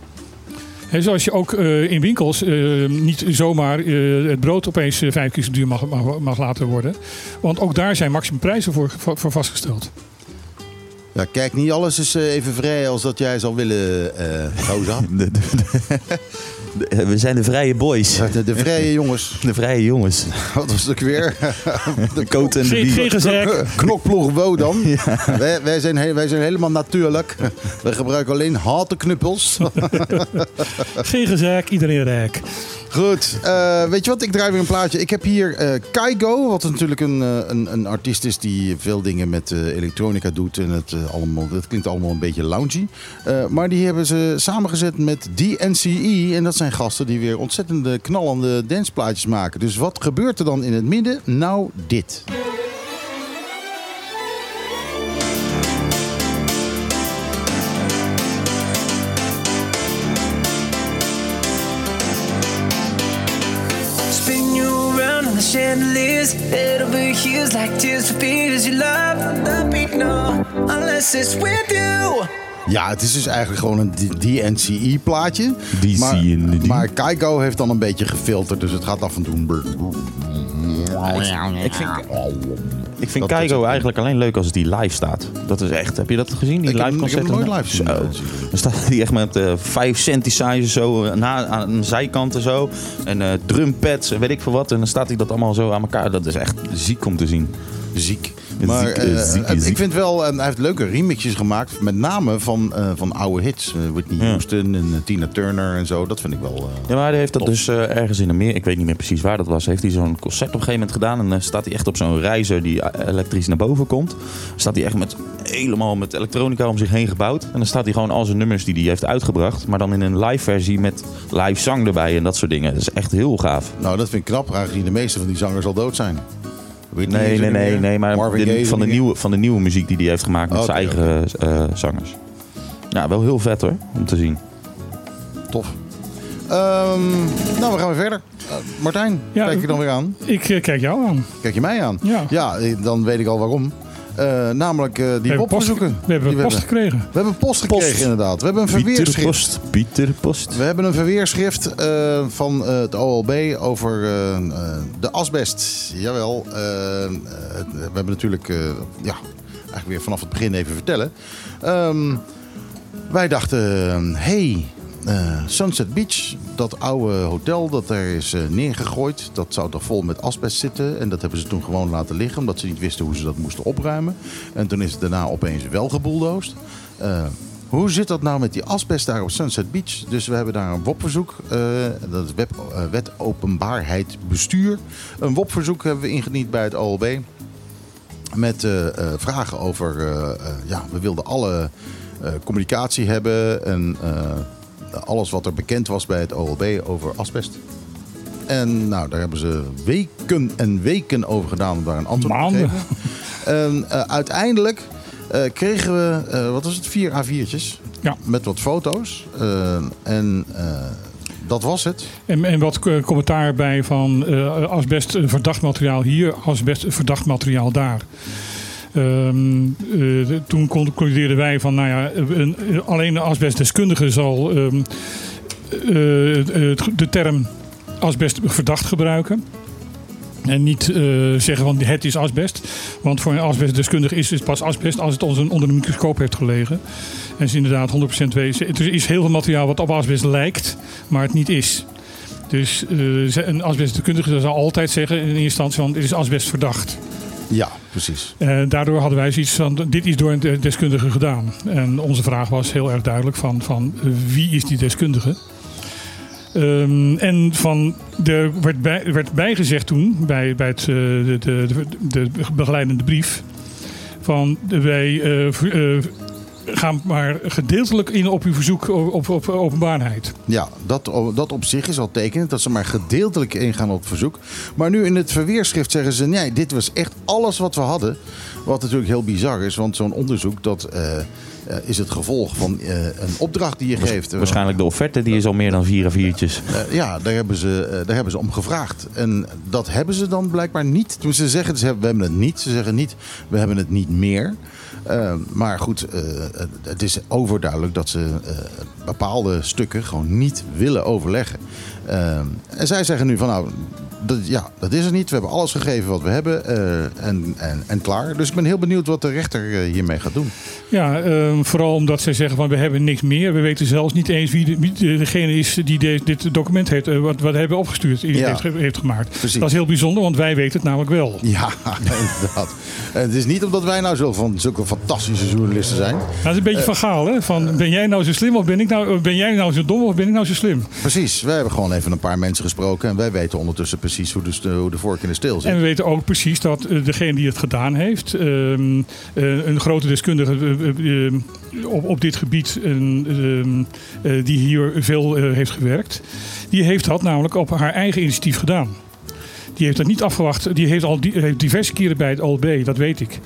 A: Zoals je ook eh, in winkels eh, niet zomaar eh, het brood opeens vijf keer zo duur mag, mag, mag laten worden. Want ook daar zijn maximumprijzen voor, voor, voor vastgesteld.
C: Ja, kijk, niet alles is even vrij als dat jij zou willen, eh Rosa.
B: De- we zijn de vrije boys.
C: De, de vrije jongens.
B: De vrije jongens.
C: Wat was het ook weer?
B: De coat en de.
C: Knokploeg Wodan. Wij, wij, zijn, he- wij zijn helemaal natuurlijk. Wij gebruiken alleen harde knuppels.
A: Geen gezegd, iedereen rijk.
C: Goed, eh, weet je wat? Ik draai weer een plaatje. Ik heb hier eh Kaigo, wat natuurlijk een, eh, een, een artiest is die veel dingen met elektronica doet. En het, allemaal, het klinkt allemaal een beetje loungy. Maar die hebben ze samengezet met DNCE. En dat zijn gasten die weer ontzettende knallende danceplaatjes maken. Dus wat gebeurt er dan in het midden? Nou, dit.
E: The chandeliers. Head over heels like tears for fears you love. Not me, no, unless it's with you.
C: Ja, het is dus eigenlijk gewoon een DNCE plaatje.
B: DC
C: maar,
B: in de D.
C: maar heeft dan een beetje gefilterd. Dus het gaat af en toe...
B: Ik vind, ik vind
C: Dat-
B: Keigo
C: dat-
B: eigenlijk alleen leuk als die live staat. Dat is echt. Heb je dat gezien? Die
C: Ik heb
B: live
C: hem- ik heb nooit live.
B: Dan staat hij echt met eh vijf synthesizers zo na, aan de zijkanten zo. En eh drumpads en weet ik veel wat. En dan staat hij dat allemaal zo aan elkaar. Dat is echt ziek om te zien.
C: Ziek. Maar
B: eh,
C: eh, ik vind wel, hij heeft leuke remixjes gemaakt. Met name van, eh, van oude hits. Whitney. Houston en Tina Turner en zo. Dat vind ik wel...
B: Ja, maar hij heeft dat
C: Top.
B: dus ergens in Amerika, ik weet niet meer precies waar dat was, heeft hij zo'n concert op een gegeven moment gedaan. En dan staat hij echt op zo'n reizer die elektrisch naar boven komt. Staat hij echt met helemaal met elektronica om zich heen gebouwd. En dan staat hij gewoon al zijn nummers die hij heeft uitgebracht. Maar dan in een live versie met live zang erbij en dat soort dingen. Dat is echt heel gaaf.
C: nou, dat vind ik knap. Aangezien de meeste van die zangers al dood zijn. Whitney
B: Nee, nee, nee, nee, maar de- van, de nieuwe, van de nieuwe muziek die hij heeft gemaakt met
C: Oké,
B: zijn eigen eh, zangers. Ja, wel heel vet hoor, om te zien.
C: Tof. Ehm, nou, we gaan weer verder. Martijn,
A: Ja,
C: kijk je dan weer aan?
A: Ik eh, kijk jou aan.
C: Kijk je mij aan?
A: Ja.
C: Ja, eh, dan weet ik al waarom. Eh, namelijk eh, die
A: We hebben post,
C: popverzoeken.
A: we hebben post gekregen.
C: We hebben post gekregen
B: Post.
C: inderdaad. We hebben een verweerschrift.
B: Pieter Post. Pieter Post.
C: We hebben een verweerschrift eh, van eh, het OLB over eh, eh, de asbest. Jawel, eh, eh, we hebben natuurlijk eh, ja, eigenlijk weer vanaf het begin even vertellen. Ehm, wij dachten, hey, eh, Sunset Beach, dat oude hotel dat er is eh, neergegooid, dat zou toch vol met asbest zitten. En dat hebben ze toen gewoon laten liggen, omdat ze niet wisten hoe ze dat moesten opruimen. En toen is het daarna opeens wel gebuldoosd. Eh, hoe zit dat nou met die asbest daar op Sunset Beach? Dus we hebben daar een WOP-verzoek. dat is Wet Openbaarheid Bestuur. Een WOP-verzoek hebben we ingediend bij het OLB. Met vragen over... ja, we wilden alle communicatie hebben. En alles wat er bekend was bij het OLB over asbest. En nou, daar hebben ze weken en weken over gedaan om daar een antwoord op te
A: Maanden.
C: geven. En eh, uiteindelijk eh, kregen we, eh, wat was het, vier A4'tjes.
A: Ja.
C: Met wat foto's. En dat was het.
A: En, en wat commentaar bij van asbest verdacht materiaal hier, asbest verdacht materiaal daar. Ehm, eh, toen concludeerden wij van, nou ja, een, alleen een asbestdeskundige zal ehm, eh, de term asbest verdacht gebruiken. En niet eh, zeggen van het is asbest. Want voor een asbestdeskundige is het pas asbest als het onder de microscoop heeft gelegen. En is inderdaad 100% wezen. Er is heel veel materiaal wat op asbest lijkt, maar het niet is. Dus een asbestdeskundige zal altijd zeggen in eerste instantie van het is asbest verdacht.
C: Ja, precies.
A: Eh, daardoor hadden wij zoiets van, dit is door een de- deskundige gedaan. En onze vraag was heel erg duidelijk van, van wie is die deskundige? Ehm, en van, er werd, bij, werd bijgezegd toen, bij, bij het, eh, de, de, de, de begeleidende brief, van wij eh, gaan maar gedeeltelijk in op uw verzoek op, op, op openbaarheid.
C: Ja, dat, dat op zich is al tekenend. Dat ze maar gedeeltelijk ingaan op verzoek. Maar nu in het verweerschrift zeggen ze... nee, dit was echt alles wat we hadden. Wat natuurlijk heel bizar is. Want zo'n onderzoek dat, eh, eh, is het gevolg van eh, een opdracht die je geeft.
B: Waarschijnlijk de offerte, die is al meer dan vier A4'tjes.
C: Eh, ja, daar hebben, ze, eh, daar hebben ze om gevraagd. En dat hebben ze dan blijkbaar niet. Toen ze zeggen, ze hebben, we hebben het niet. Ze zeggen niet, we hebben het niet meer. Eh, maar goed, eh, het is overduidelijk dat ze eh, bepaalde stukken gewoon niet willen overleggen. Eh, en zij zeggen nu van nou, dat, ja, dat is het niet. We hebben alles gegeven wat we hebben eh, en, en, en klaar. Dus ik ben heel benieuwd wat de rechter eh, hiermee gaat doen.
A: Ja, ehm, vooral omdat zij zeggen van we hebben niks meer. We weten zelfs niet eens wie, de- wie degene is die de- dit document heeft, eh, wat, wat hebben opgestuurd,
C: Ja.
A: heeft, heeft gemaakt.
C: Precies.
A: Dat is heel bijzonder, want wij weten het namelijk wel.
C: Ja, inderdaad. En het is niet omdat wij nou zo van zulke fantastische journalisten zijn.
A: Dat is een beetje van gaal, hè? Van, ben jij nou zo slim of ben, ik nou, ben jij nou zo dom of ben ik nou zo slim?
C: Precies, wij hebben gewoon even een paar mensen gesproken. En wij weten ondertussen precies hoe de, hoe de vork in de steel zit.
A: En we weten ook precies dat eh, degene die het gedaan heeft, ehm, eh, een grote deskundige eh, op, op dit gebied, ehm, eh, die hier veel heeft gewerkt, die heeft dat namelijk op haar eigen initiatief gedaan. Die heeft dat niet afgewacht. Die heeft al die, heeft diverse keren bij het OLB, dat weet ik,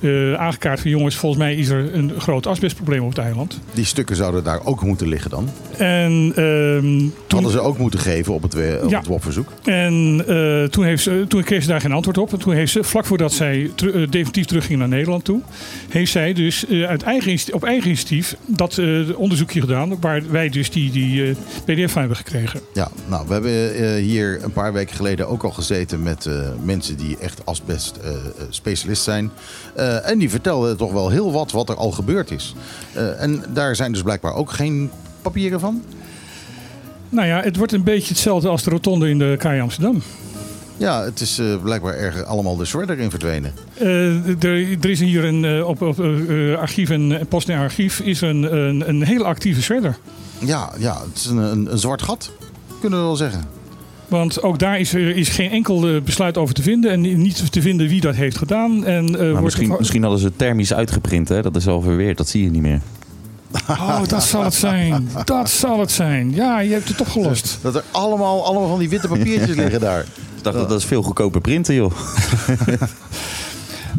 A: eh, aangekaart van jongens, volgens mij is er een groot asbestprobleem op het eiland.
C: Die stukken zouden daar ook moeten liggen dan.
A: En ehm, toen
C: Hadden ze ook moeten geven op het, op
A: Ja.
C: het WOP-verzoek.
A: En eh, toen, heeft ze, toen kreeg ze daar geen antwoord op. En toen heeft ze, vlak voordat zij eh, definitief terugging naar Nederland toe, heeft zij dus uit eigen, op eigen initiatief dat onderzoekje gedaan, waar wij dus die, die PDF van hebben gekregen.
C: Ja, nou, we hebben hier een paar weken geleden ook al gezeten met eh, mensen die echt asbest-specialist zijn. Eh, en die vertelden toch wel heel wat wat er al gebeurd is. En daar zijn dus blijkbaar ook geen papieren van.
A: Nou ja, het wordt een beetje hetzelfde als de rotonde in de KAI Amsterdam.
C: Ja, het is blijkbaar erg allemaal de shredder in verdwenen.
A: Er, er is hier een, op, op archief en post en archief is een, een, een hele actieve shredder.
C: Ja, ja het is een, een, een zwart gat, kunnen we wel zeggen.
A: Want ook daar is, er is geen enkel eh, besluit over te vinden. En niet te vinden wie dat heeft gedaan. En, eh,
B: Maar misschien, misschien hadden ze het thermisch uitgeprint, hè? dat is al verweerd, dat zie je niet meer.
A: Oh, dat zal het zijn. Dat zal het zijn. Ja, je hebt het opgelost.
C: Dat er allemaal, allemaal van die witte papiertjes liggen daar.
B: Ik dacht, dat is veel goedkoper printen, joh.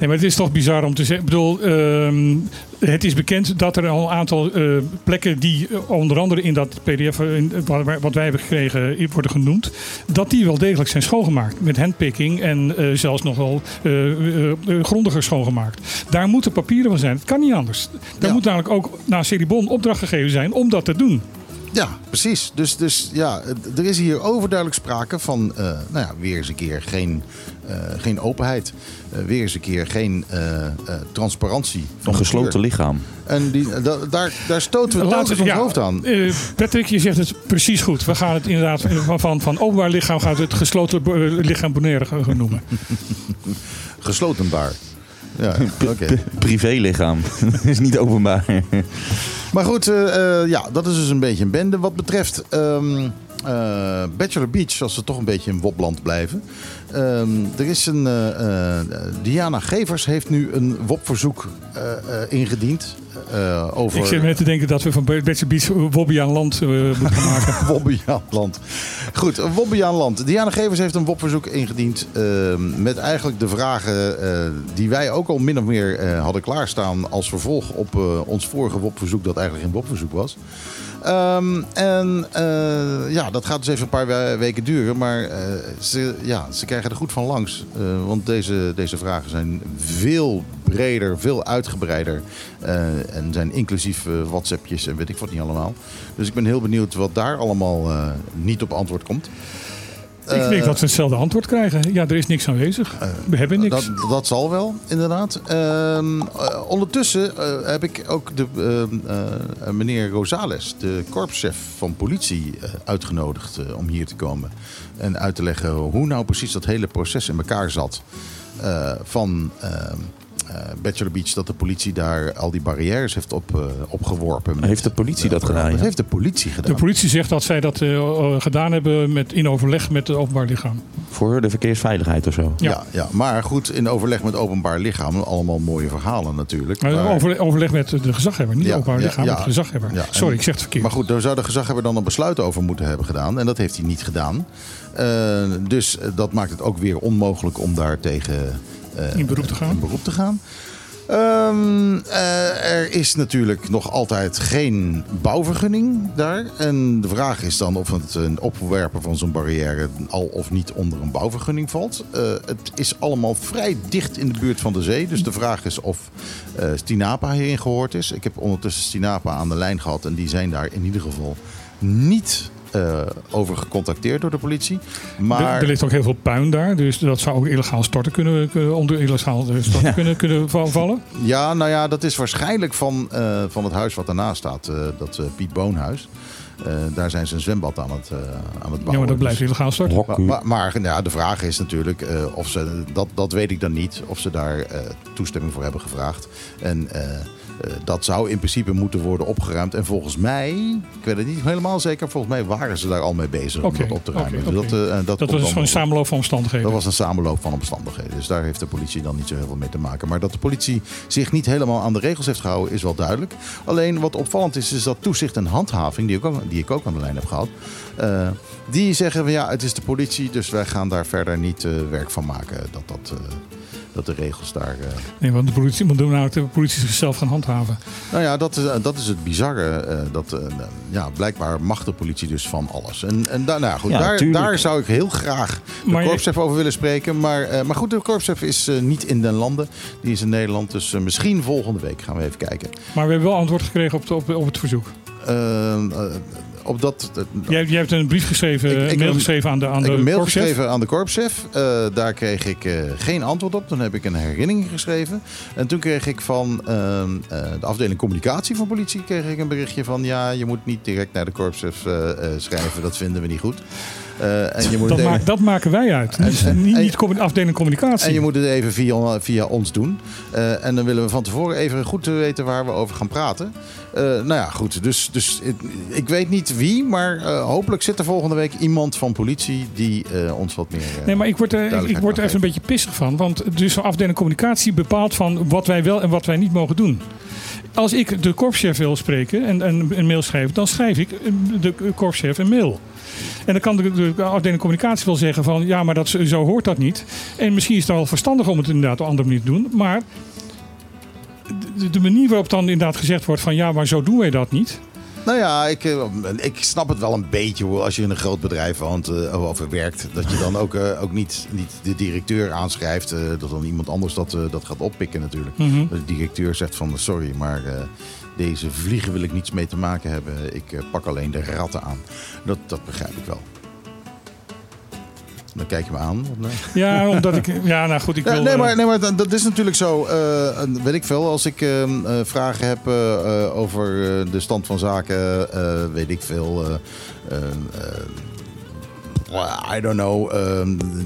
A: Nee, maar het is toch bizar om te zeggen. Ik bedoel, ehm, het is bekend dat er al een aantal eh, plekken die eh, onder andere in dat PDF, eh, in, wat, wij- hebben gekregen, worden genoemd, dat die wel degelijk zijn schoongemaakt. Met handpicking en zelfs nog wel grondiger schoongemaakt. Daar moeten papieren van zijn. Het kan niet anders. Daar
C: Ja.
A: moet namelijk ook naar Ceribon opdracht gegeven zijn om dat te doen.
C: Ja, precies. Dus, dus ja, er is hier overduidelijk sprake van, nou ja, weer eens een keer geen, geen openheid. Eh, weer eens een keer geen eh, eh, transparantie. Van
B: Een gesloten lichaam.
C: En die, da- daar, daar stoten we telkens ons
A: ja,
C: hoofd aan.
A: eh, Patrick, je zegt het precies goed. We gaan het inderdaad van, van, van openbaar lichaam gaat het gesloten eh, lichaam gaan noemen.
C: Gesloten baar. Ja, oké.
B: Privélichaam. is niet openbaar.
C: Maar goed, eh, eh, ja, dat is dus een beetje een bende. Wat betreft ehm, eh, Bachelor Beach, als we toch een beetje in Wopland blijven. Ehm, er is een. eh, eh, Diana Gevers heeft nu een WOP-verzoek ingediend. over
A: Ik zit net te denken dat we van Betse Beach Wobby aan land moeten gaan maken.
C: Wobbejaanland. Goed, Wobbejaanland. Diana Gevers heeft een WOP-verzoek ingediend. ehm, met eigenlijk de vragen die wij ook al min of meer hadden klaarstaan. als vervolg op ons vorige WOP-verzoek, dat eigenlijk geen WOP-verzoek was. Ehm, en eh, ja, dat gaat dus even een paar we- weken duren. Maar eh, ze, ja, ze krijgen er goed van langs. Eh, want deze, deze vragen zijn veel breder, veel uitgebreider. en zijn inclusief WhatsAppjes en weet ik wat niet allemaal. Dus ik ben heel benieuwd wat daar allemaal niet op antwoord komt.
B: Eh,
A: ik denk dat we hetzelfde antwoord krijgen. Ja, er is niks aanwezig. We hebben niks.
C: Dat, dat zal wel, inderdaad. Ehm, eh, ondertussen eh, heb ik ook de, ehm, eh, meneer Rosales, de korpschef van politie, eh, uitgenodigd eh, om hier te komen. En uit te leggen hoe nou precies dat hele proces in elkaar zat. Eh, van ehm, eh, Bachelor Beach, dat de politie daar al die barrières heeft op, eh, opgeworpen. met-
B: Heeft de politie dat gedaan,
C: Dat
B: ja?
C: heeft de politie gedaan.
A: de politie zegt dat zij dat eh, eh, gedaan hebben met, in overleg met het openbaar lichaam.
B: Voor de verkeersveiligheid of zo.
A: Ja.
C: ja. Ja, maar goed, in overleg met openbaar lichaam. Allemaal mooie verhalen natuurlijk.
A: Maar
C: maar-
A: over, overleg met de gezaghebber, niet
C: Ja,
A: het openbaar lichaam,
C: ja.
A: met de gezaghebber.
C: Ja, en-
A: Sorry, ik zeg het verkeerd.
C: Maar goed, daar zou de gezaghebber dan een besluit over moeten hebben gedaan. En dat heeft hij niet gedaan. Eh, dus eh, dat maakt het ook weer onmogelijk om daar tegen eh,
A: In beroep te gaan.
C: in beroep te gaan. Ehm, eh, er is natuurlijk nog altijd geen bouwvergunning daar. En de vraag is dan of het een opwerpen van zo'n barrière al of niet onder een bouwvergunning valt. Eh, het is allemaal vrij dicht in de buurt van de zee. Dus de vraag is of eh, Stinapa hierin gehoord is. Ik heb ondertussen Stinapa aan de lijn gehad. En die zijn daar in ieder geval niet eh, over gecontacteerd door de politie.
A: Er-
C: Maar
A: Er, ligt ook heel veel puin daar, dus dat zou ook illegaal storten kunnen, kunnen- onder illegaal eh, storten kunnen, kunnen va- vallen.
C: Ja, nou ja, dat is waarschijnlijk van, eh, van het huis wat daarnaast staat. dat Piet Boonhuis. Eh, daar zijn ze een zwembad aan het, eh, aan het bouwen.
A: Ja, maar dat blijft
C: Dus-
A: illegaal storten.
B: Hok-
C: maar, maar, maar, ja, de vraag is natuurlijk eh, of ze, dat, dat weet ik dan niet, of ze daar eh, toestemming voor hebben gevraagd. En eh, eh, dat zou in principe moeten worden opgeruimd. En volgens mij, ik weet het niet helemaal zeker, volgens mij waren ze daar al mee bezig om dat op te ruimen. Dus dat, eh, dat,
A: was
C: dan
A: gewoon een samenloop van omstandigheden.
C: Dat was een samenloop van omstandigheden. Dus daar heeft de politie dan niet zo heel veel mee te maken. Maar dat de politie zich niet helemaal aan de regels heeft gehouden, is wel duidelijk. Alleen wat opvallend is, is dat toezicht en handhaving, die ook, die ik ook aan de lijn heb gehad. eh, die zeggen van ja, het is de politie, dus wij gaan daar verder niet eh, werk van maken. Dat, dat, eh, dat de regels daar. eh,
A: Nee, want de politie moet doen nou de politie zichzelf gaan handhaven.
C: Nou ja, dat is, eh, dat is het bizarre. eh, dat, eh, ja, blijkbaar mag de politie dus van alles. En, en daar, nou goed,
B: Ja,
C: daar,
B: tuurlijk.
C: daar zou ik heel graag de
A: Maar je-
C: korpschef over willen spreken. Maar, eh, maar goed, de korpschef is eh, niet in den landen. Die is in Nederland. Dus eh, misschien volgende week gaan we even kijken.
A: Maar we hebben wel antwoord gekregen op, de- op, op het verzoek.
C: Eh, eh, op dat, eh,
A: Jij, jij hebt een brief geschreven,
C: Ik- ik
A: mail geschreven aan de, aan
C: ik
A: de
C: heb een mail
A: korpschef.
C: geschreven aan de korpschef. Eh, daar kreeg ik geen antwoord op. Dan heb ik een herinnering geschreven. En toen kreeg ik van ehm, eh, de afdeling communicatie van politie kreeg ik een berichtje van... ja, je moet niet direct naar de korpschef schrijven. Dat vinden we niet goed. Eh, en je moet
A: Dat,
C: even-
A: dat maken wij uit. Niet,
C: en-
A: niet,
C: en-
A: niet commu- afdeling communicatie.
C: En je moet het even via, via ons doen. Eh, en dan willen we van tevoren even goed weten waar we over gaan praten. Eh, nou ja, goed. Dus, dus ik, ik weet niet wie, maar hopelijk zit er volgende week iemand van politie die ons wat meer.
A: Nee, maar ik word er, ik, word er even een beetje pissig van. Want dus de afdeling communicatie bepaalt van wat wij wel en wat wij niet mogen doen. Als ik de korpschef wil spreken en, en een mail schrijven, dan schrijf ik eh, de korpschef een mail. En dan kan de, de communicatie wel zeggen van ja, maar dat, zo hoort dat niet. En misschien is het wel verstandig om het inderdaad op een andere manier te doen. Maar de manier waarop dan inderdaad gezegd wordt van ja, maar zo doen wij dat niet.
C: Nou ja, ik, eh, ik snap het wel een beetje hoor. Als je in een groot bedrijf woont eh, of werkt. Dat je dan ook, eh, ook niet, niet de directeur aanschrijft. dat dan iemand anders dat, dat gaat oppikken natuurlijk.
A: Mhm.
C: Dat de directeur zegt van sorry, maar deze vliegen wil ik niets mee te maken hebben. Ik pak alleen de ratten aan. Dat, dat begrijp ik wel. Dan kijk je me aan. nee?
A: Ja, omdat ik. Ja, nou goed, ik wil.
C: nee,
A: eh,
C: maar, nee, maar dat- dat is natuurlijk zo. eh, weet ik veel. Als ik eh, eh, vragen heb eh, eh, over eh, de stand van zaken, eh, weet ik veel. I don't know. eh,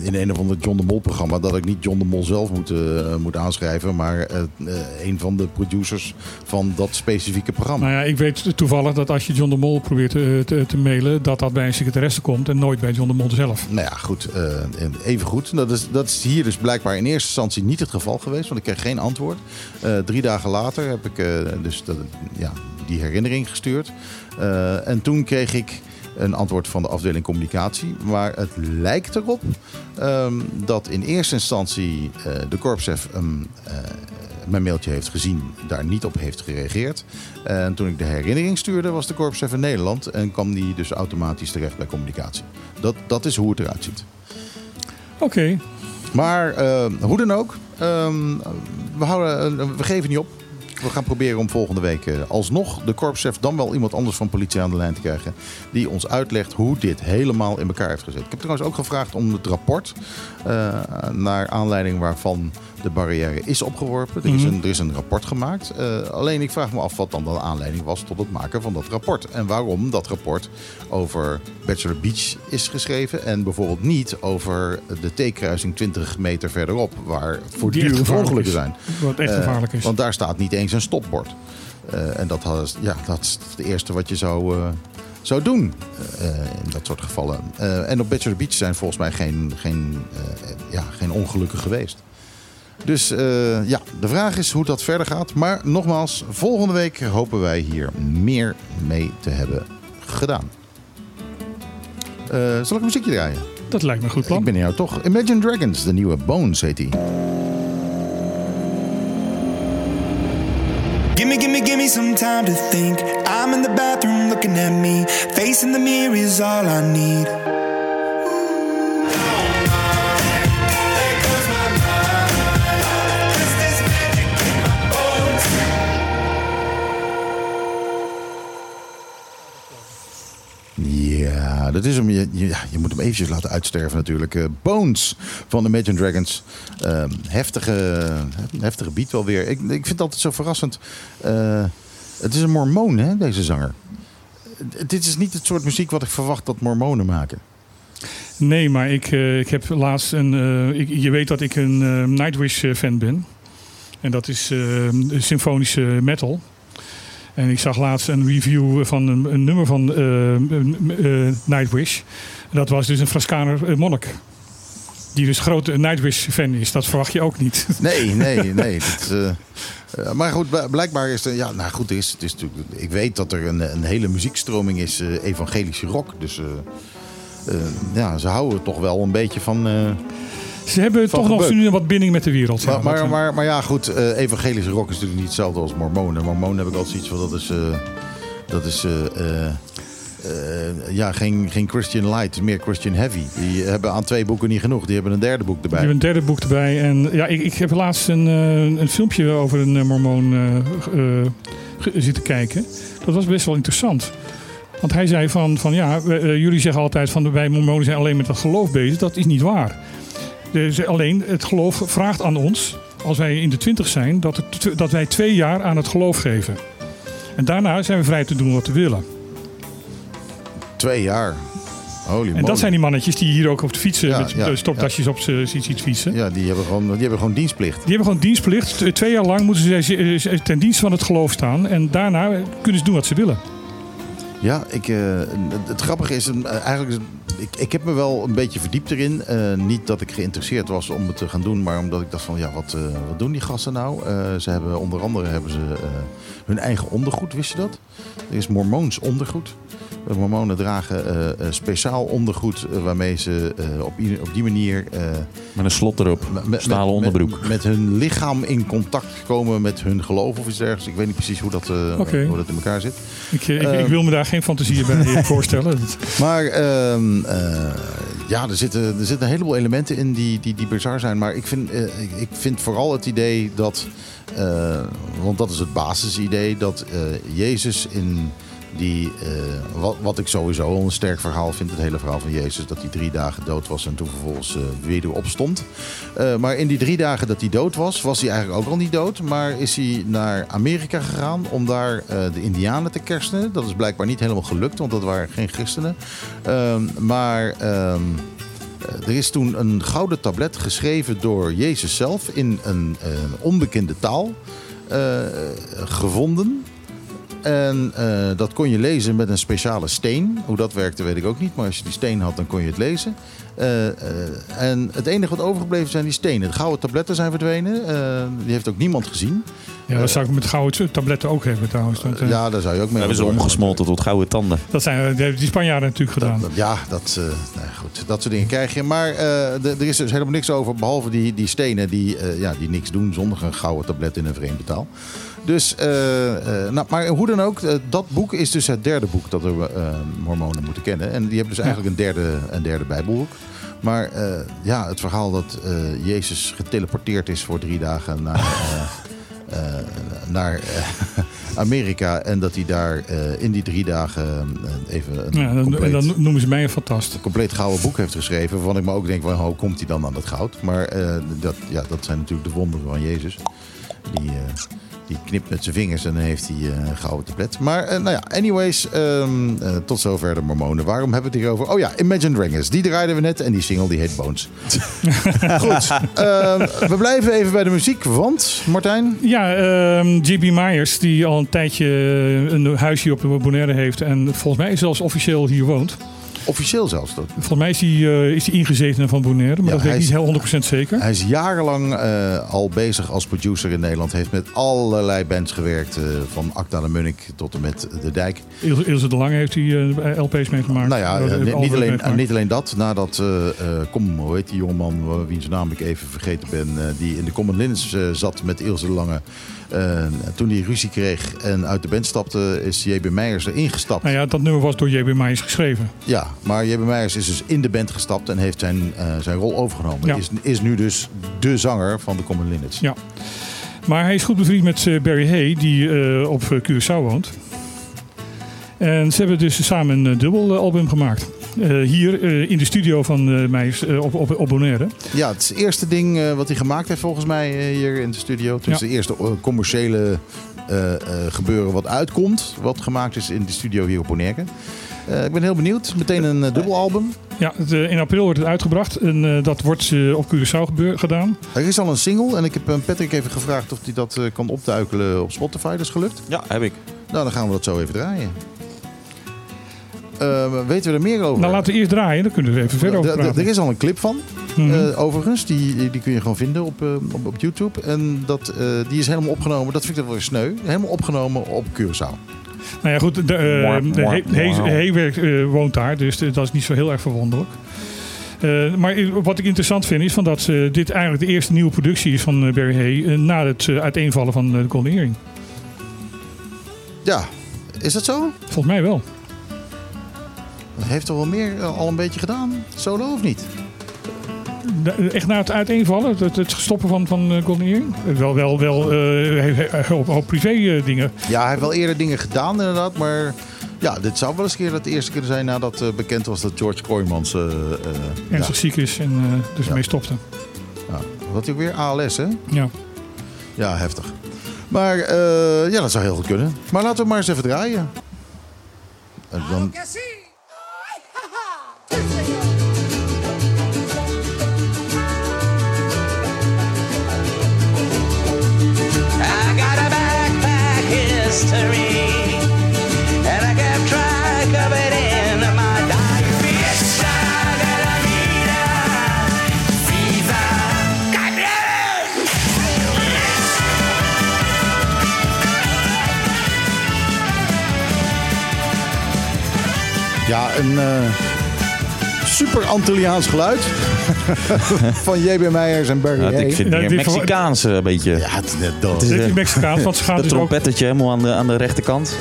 C: in een of ander John de Mol programma. Dat ik niet John de Mol zelf moet, eh, moet aanschrijven. Maar eh, eh, een van de producers van dat specifieke programma.
A: Nou ja, ik weet toevallig dat als je John de Mol probeert te, te, te mailen, dat dat bij een secretaresse komt en nooit bij John de Mol zelf.
C: Nou ja, goed. even goed. Dat is, dat is hier dus blijkbaar in eerste instantie niet het geval geweest. Want ik kreeg geen antwoord. Drie dagen later heb ik dus dat, ja, die herinnering gestuurd. En toen kreeg ik een antwoord van de afdeling communicatie. Maar het lijkt erop ehm, dat in eerste instantie eh, de korpschef eh, mijn mailtje heeft gezien, daar niet op heeft gereageerd. En toen ik de herinnering stuurde, was de korpschef in Nederland en kwam die dus automatisch terecht bij communicatie. Dat, dat is hoe het eruit ziet.
A: Oké,
C: Maar eh, hoe dan ook, ehm, we, houden, eh, we geven niet op. We gaan proberen om volgende week eh, alsnog de korpschef, dan wel iemand anders van politie aan de lijn te krijgen. Die ons uitlegt hoe dit helemaal in elkaar heeft gezet. Ik heb trouwens ook gevraagd om het rapport. eh, naar aanleiding waarvan de barrière is opgeworpen. Er is een, er is een rapport gemaakt. Eh, alleen ik vraag me af wat dan de aanleiding was tot het maken van dat rapport. En waarom dat rapport over Bachelor Beach is geschreven. En bijvoorbeeld niet over de T-kruising 20 meter verderop. Waar voortdurend ongelukken zijn.
A: wat echt
C: Eh,
A: gevaarlijk is.
C: Want daar staat niet eens een stopbord. Eh, en dat, had, ja, dat is het eerste wat je zou, zou doen in dat soort gevallen. En op Bachelor Beach zijn volgens mij geen, geen, ja, geen ongelukken geweest. Dus eh, ja, de vraag is hoe dat verder gaat. Maar nogmaals, volgende week hopen wij hier meer mee te hebben gedaan. Eh, zal ik een muziekje draaien?
A: Dat lijkt me een goed plan.
C: Ik ben jou toch. Imagine Dragons, de nieuwe Bones heet die.
F: Gimme, gimme, gimme some time to think. I'm in the bathroom looking at me. Facing the mirror is all I need.
C: Dat is hem. Je, je, je moet hem eventjes laten uitsterven natuurlijk. Eh, Bones van Imagine Dragons. Ehm, heftige, heftige beat wel weer. Ik, ik vind het altijd zo verrassend. Eh, het is een mormoon, hè, deze zanger. Dit is niet het soort muziek wat ik verwacht dat mormonen maken.
A: Nee, maar ik, eh, ik heb laatst een. eh, je weet dat ik een eh, Nightwish-fan ben. En dat is eh, symfonische metal. En ik zag laatst een review van een, nummer van eh, eh, Nightwish. Dat was dus een Frascaner eh, monnik. Die dus grote Nightwish-fan is. Dat verwacht je ook niet.
C: Nee, nee, nee. Dat, maar goed, bl- blijkbaar is er... Ja, nou goed, is, het is natuurlijk, ik weet dat er een, een hele muziekstroming is, evangelische rock. Dus ja, ze houden toch wel een beetje van...
A: Ze hebben toch nog nu wat binding met de wereld. ja.
C: Maar, maar,
A: Dat,
C: maar, maar ja, goed, eh, evangelische rock is natuurlijk niet hetzelfde als mormonen. Mormonen heb ik altijd zoiets van, dat is, eh, dat is eh, ja, geen, geen Christian light, meer Christian heavy. Die hebben aan twee boeken niet genoeg, die hebben een derde boek erbij.
A: heb een derde boek erbij. En ja, ik, ik heb laatst een, een filmpje over een mormoon zitten kijken. Dat was best wel interessant. Want hij zei van, van ja, jullie zeggen altijd van wij mormonen zijn alleen met het geloof bezig. Dat is niet waar. Dus alleen het geloof vraagt aan ons, als wij in de twintig zijn, dat, het, dat wij twee jaar aan het geloof geven. En daarna zijn we vrij te doen wat we willen.
C: Twee jaar. Holy
A: En
C: moly.
A: dat zijn die mannetjes die hier ook op de fietsen
C: Ja,
A: met
C: ja,
A: stoptasjes op ziet fietsen.
C: Ja, die hebben, gewoon, die hebben gewoon dienstplicht.
A: Die hebben gewoon dienstplicht. Twee jaar lang moeten ze ten dienste van het geloof staan. En daarna kunnen ze doen wat ze willen.
C: Ja, ik, eh, het, grappige is, eh, eigenlijk, ik, ik heb me wel een beetje verdiept erin. Eh, niet dat ik geïnteresseerd was om het te gaan doen, maar omdat ik dacht van, ja, wat, wat doen die gasten nou? Ze hebben onder andere hebben ze hun eigen ondergoed, wist je dat? Er is mormoons ondergoed. De mormonen dragen eh, eh, speciaal ondergoed eh, waarmee ze eh, op, op die manier eh,
B: Met een slot erop.
C: met-
B: Stalen
C: met-
B: onderbroek.
C: Met, met hun lichaam in contact komen met hun geloof of iets dergelijks. Ik weet niet precies hoe dat, eh, hoe dat in elkaar zit.
A: Ik, eh, ik, ik
C: Ehm.
A: wil me daar geen fantasie bij voorstellen.
C: Maar ehm, eh, ja, er zitten, er zitten een heleboel elementen in die, die, die bizar zijn. Maar ik vind, eh, ik, vind vooral het idee dat, eh, want dat is het basisidee, dat eh, Jezus in die, eh, wat, ik sowieso een sterk verhaal vind, het hele verhaal van Jezus, dat hij drie dagen dood was en toen vervolgens eh, weer opstond. Eh, maar in die drie dagen dat hij dood was, was hij eigenlijk ook al niet dood. Maar is hij naar Amerika gegaan om daar de Indianen te kerstenen. Dat is blijkbaar niet helemaal gelukt, want dat waren geen christenen. Ehm, maar ehm, eh, er is toen een gouden tablet geschreven door Jezus zelf in een, onbekende taal gevonden. En eh, dat kon je lezen met een speciale steen. Hoe dat werkte weet ik ook niet. Maar als je die steen had, dan kon je het lezen. Eh, eh, en het enige wat overgebleven zijn die stenen. De gouden tabletten zijn verdwenen. Eh, die heeft ook niemand gezien.
A: Ja, dat zou ik met gouden tabletten ook hebben trouwens. Want,
C: Ja, daar zou je ook mee
B: hebben ze omgesmolten tot gouden tanden.
A: Dat zijn die Spanjaarden natuurlijk gedaan.
C: Dat- ja, dat, eh, nou goed, dat soort dingen krijg je. Maar eh, er is dus helemaal niks over, behalve die, die stenen die, eh, ja, die niks doen zonder een gouden tablet in een vreemde taal. Dus, eh, eh, nou, maar hoe dan ook, eh, dat boek is dus het derde boek dat we mormonen moeten kennen. En die hebben dus eigenlijk een derde, een derde bijbelboek. Maar ja, het verhaal dat Jezus geteleporteerd is voor drie dagen naar, naar Amerika. En dat hij daar in die drie dagen even een
A: Ja, dan,
C: compleet-
A: en dan noemen ze mij een fantast.
C: een compleet gouden boek heeft geschreven. Waarvan ik me ook denk, van, hoe komt hij dan aan dat goud? Maar dat, ja, dat zijn natuurlijk de wonderen van Jezus. Die, die knipt met zijn vingers en dan heeft hij eh, een gouden tablet. Maar eh, nou ja, anyways, ehm, eh, tot zover de mormonen. Waarom hebben we het hierover? Oh ja, Imagine Dragons. Die draaiden we net en die single die heet Bones. Goed, ehm, we blijven even bij de muziek. Want, Martijn?
A: Ja, ehm JB Myers, die al een tijdje een huisje op de Bonaire heeft. En volgens mij zelfs officieel hier woont.
C: Officieel zelfs. Dat.
A: Volgens mij is hij, eh, is hij ingezetene van Bonaire, maar
C: Ja,
A: dat weet ik niet heel 100% zeker.
C: Hij is jarenlang eh, al bezig als producer in Nederland. Heeft met allerlei bands gewerkt. eh, van Acta de Munnik tot en met De Dijk.
A: Ilse, Ilse de Lange heeft hij LP's meegemaakt.
C: Nou ja, niet, alleen,
A: meegemaakt.
C: niet alleen dat. Nadat, kom, hoe heet die jongeman, uh, wiens naam ik even vergeten ben, die in de Common Linens eh, zat met Ilse de Lange. Eh, toen hij ruzie kreeg en uit de band stapte, is J.B. Meijers erin gestapt.
A: Nou ja, dat nummer was door JB Myers geschreven.
C: Ja, maar J.B. Meijers is dus in de band gestapt en heeft zijn, eh, zijn rol overgenomen.
A: Ja.
C: Is, is nu dus de zanger van de Common Linnets.
A: Ja. Maar hij is goed bevriend met eh, Barry Hay, die op Curaçao woont. En ze hebben dus samen een dubbel album gemaakt. Eh, hier eh, in de studio van eh eh, op, op, op Bonaire.
C: Ja, het is het eerste ding eh, wat hij gemaakt heeft volgens mij eh, hier in de studio. Het is
A: Ja.
C: de eerste commerciële eh, eh, gebeuren wat uitkomt. Wat gemaakt is in de studio hier op Bonaire. Eh, ik ben heel benieuwd. Meteen een eh, dubbelalbum.
A: Ja, het, eh, in april wordt het uitgebracht en eh, dat wordt eh, op Curaçao gebeur- gedaan.
C: Er is al een single en ik heb Patrick even gevraagd of hij dat eh, kan opduikelen op Spotify. Dat is gelukt.
B: Ja, heb ik.
C: Nou, dan gaan we dat zo even draaien. Eh, weten we er meer over?
A: Nou, laten we eerst draaien, dan kunnen we er even verder over praten.
C: Er is al een clip van,
A: Mhm.
C: eh, overigens. Die, die kun je gewoon vinden op, eh, op, op YouTube. En dat, eh, die is helemaal opgenomen. Dat vind ik wel weer sneu. Helemaal opgenomen op Curaçao.
A: Nou ja, goed, de, woont daar, dus dat is niet zo heel erg verwonderlijk. Eh, maar wat ik interessant vind is van dat dit eigenlijk de eerste nieuwe productie is van eh, Barry Hay na het uiteenvallen van de Golden Earring.
C: Ja, is dat zo?
A: Volgens mij wel.
C: Heeft er wel meer eh, al een beetje gedaan? Solo of niet?
A: Echt na het uiteenvallen, het, het stoppen van, van eh, Golden Earring? Wel, wel, wel eh, he- he- een hoop, hoop privé eh, dingen.
C: Ja, hij heeft wel eerder dingen gedaan inderdaad. Maar ja, dit zou wel eens een keer het eerste kunnen zijn nadat eh, bekend was dat George Kooijmans... eh, eh, ja,
A: Ernstig ziek is en eh, dus
C: Ja.
A: ermee stopte.
C: ja. Wat ook weer? ALS, hè?
A: Ja.
C: Ja, heftig. Maar eh, ja, dat zou heel goed kunnen. Maar laten we maar eens even draaien. En dan... super Antilliaans geluid. van J.B. Meijers en Barry
B: Ja, ik vind het meer Mexicaans eh, een beetje.
C: Ja, het is net dat.
B: Het is, eh,
A: is Mexicaans, want ze gaan dus ook
B: trompettetje helemaal aan de, aan de rechterkant.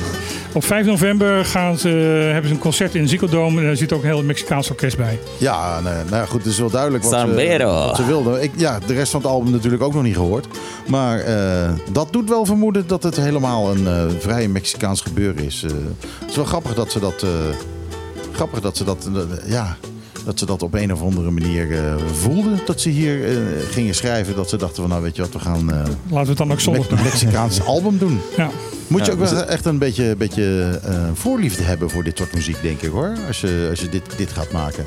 A: op 5 november gaan ze, hebben ze een concert in Dome en daar zit ook een heel Mexicaans orkest bij.
C: Ja, nou, nou ja, goed, het is wel duidelijk wat ze, wat ze wilden. Ik, ja, de rest van het album natuurlijk ook nog niet gehoord. Maar eh, dat doet wel vermoeden dat het helemaal een eh vrij Mexicaans gebeuren is. Eh, het is wel grappig dat ze dat... grappig dat ze dat... eh, ja, dat ze dat op een of andere manier eh, voelden. Dat ze hier eh, gingen schrijven. Dat ze dachten van, nou weet je wat, we gaan eh,
A: Laten we het dan ook zondag
C: een. Mexicaans album doen.
A: Ja.
C: Moet je
B: Ja,
C: ook wel echt een beetje, beetje eh, voorliefde hebben voor dit soort muziek, denk ik hoor. Als je, als je dit, dit gaat maken.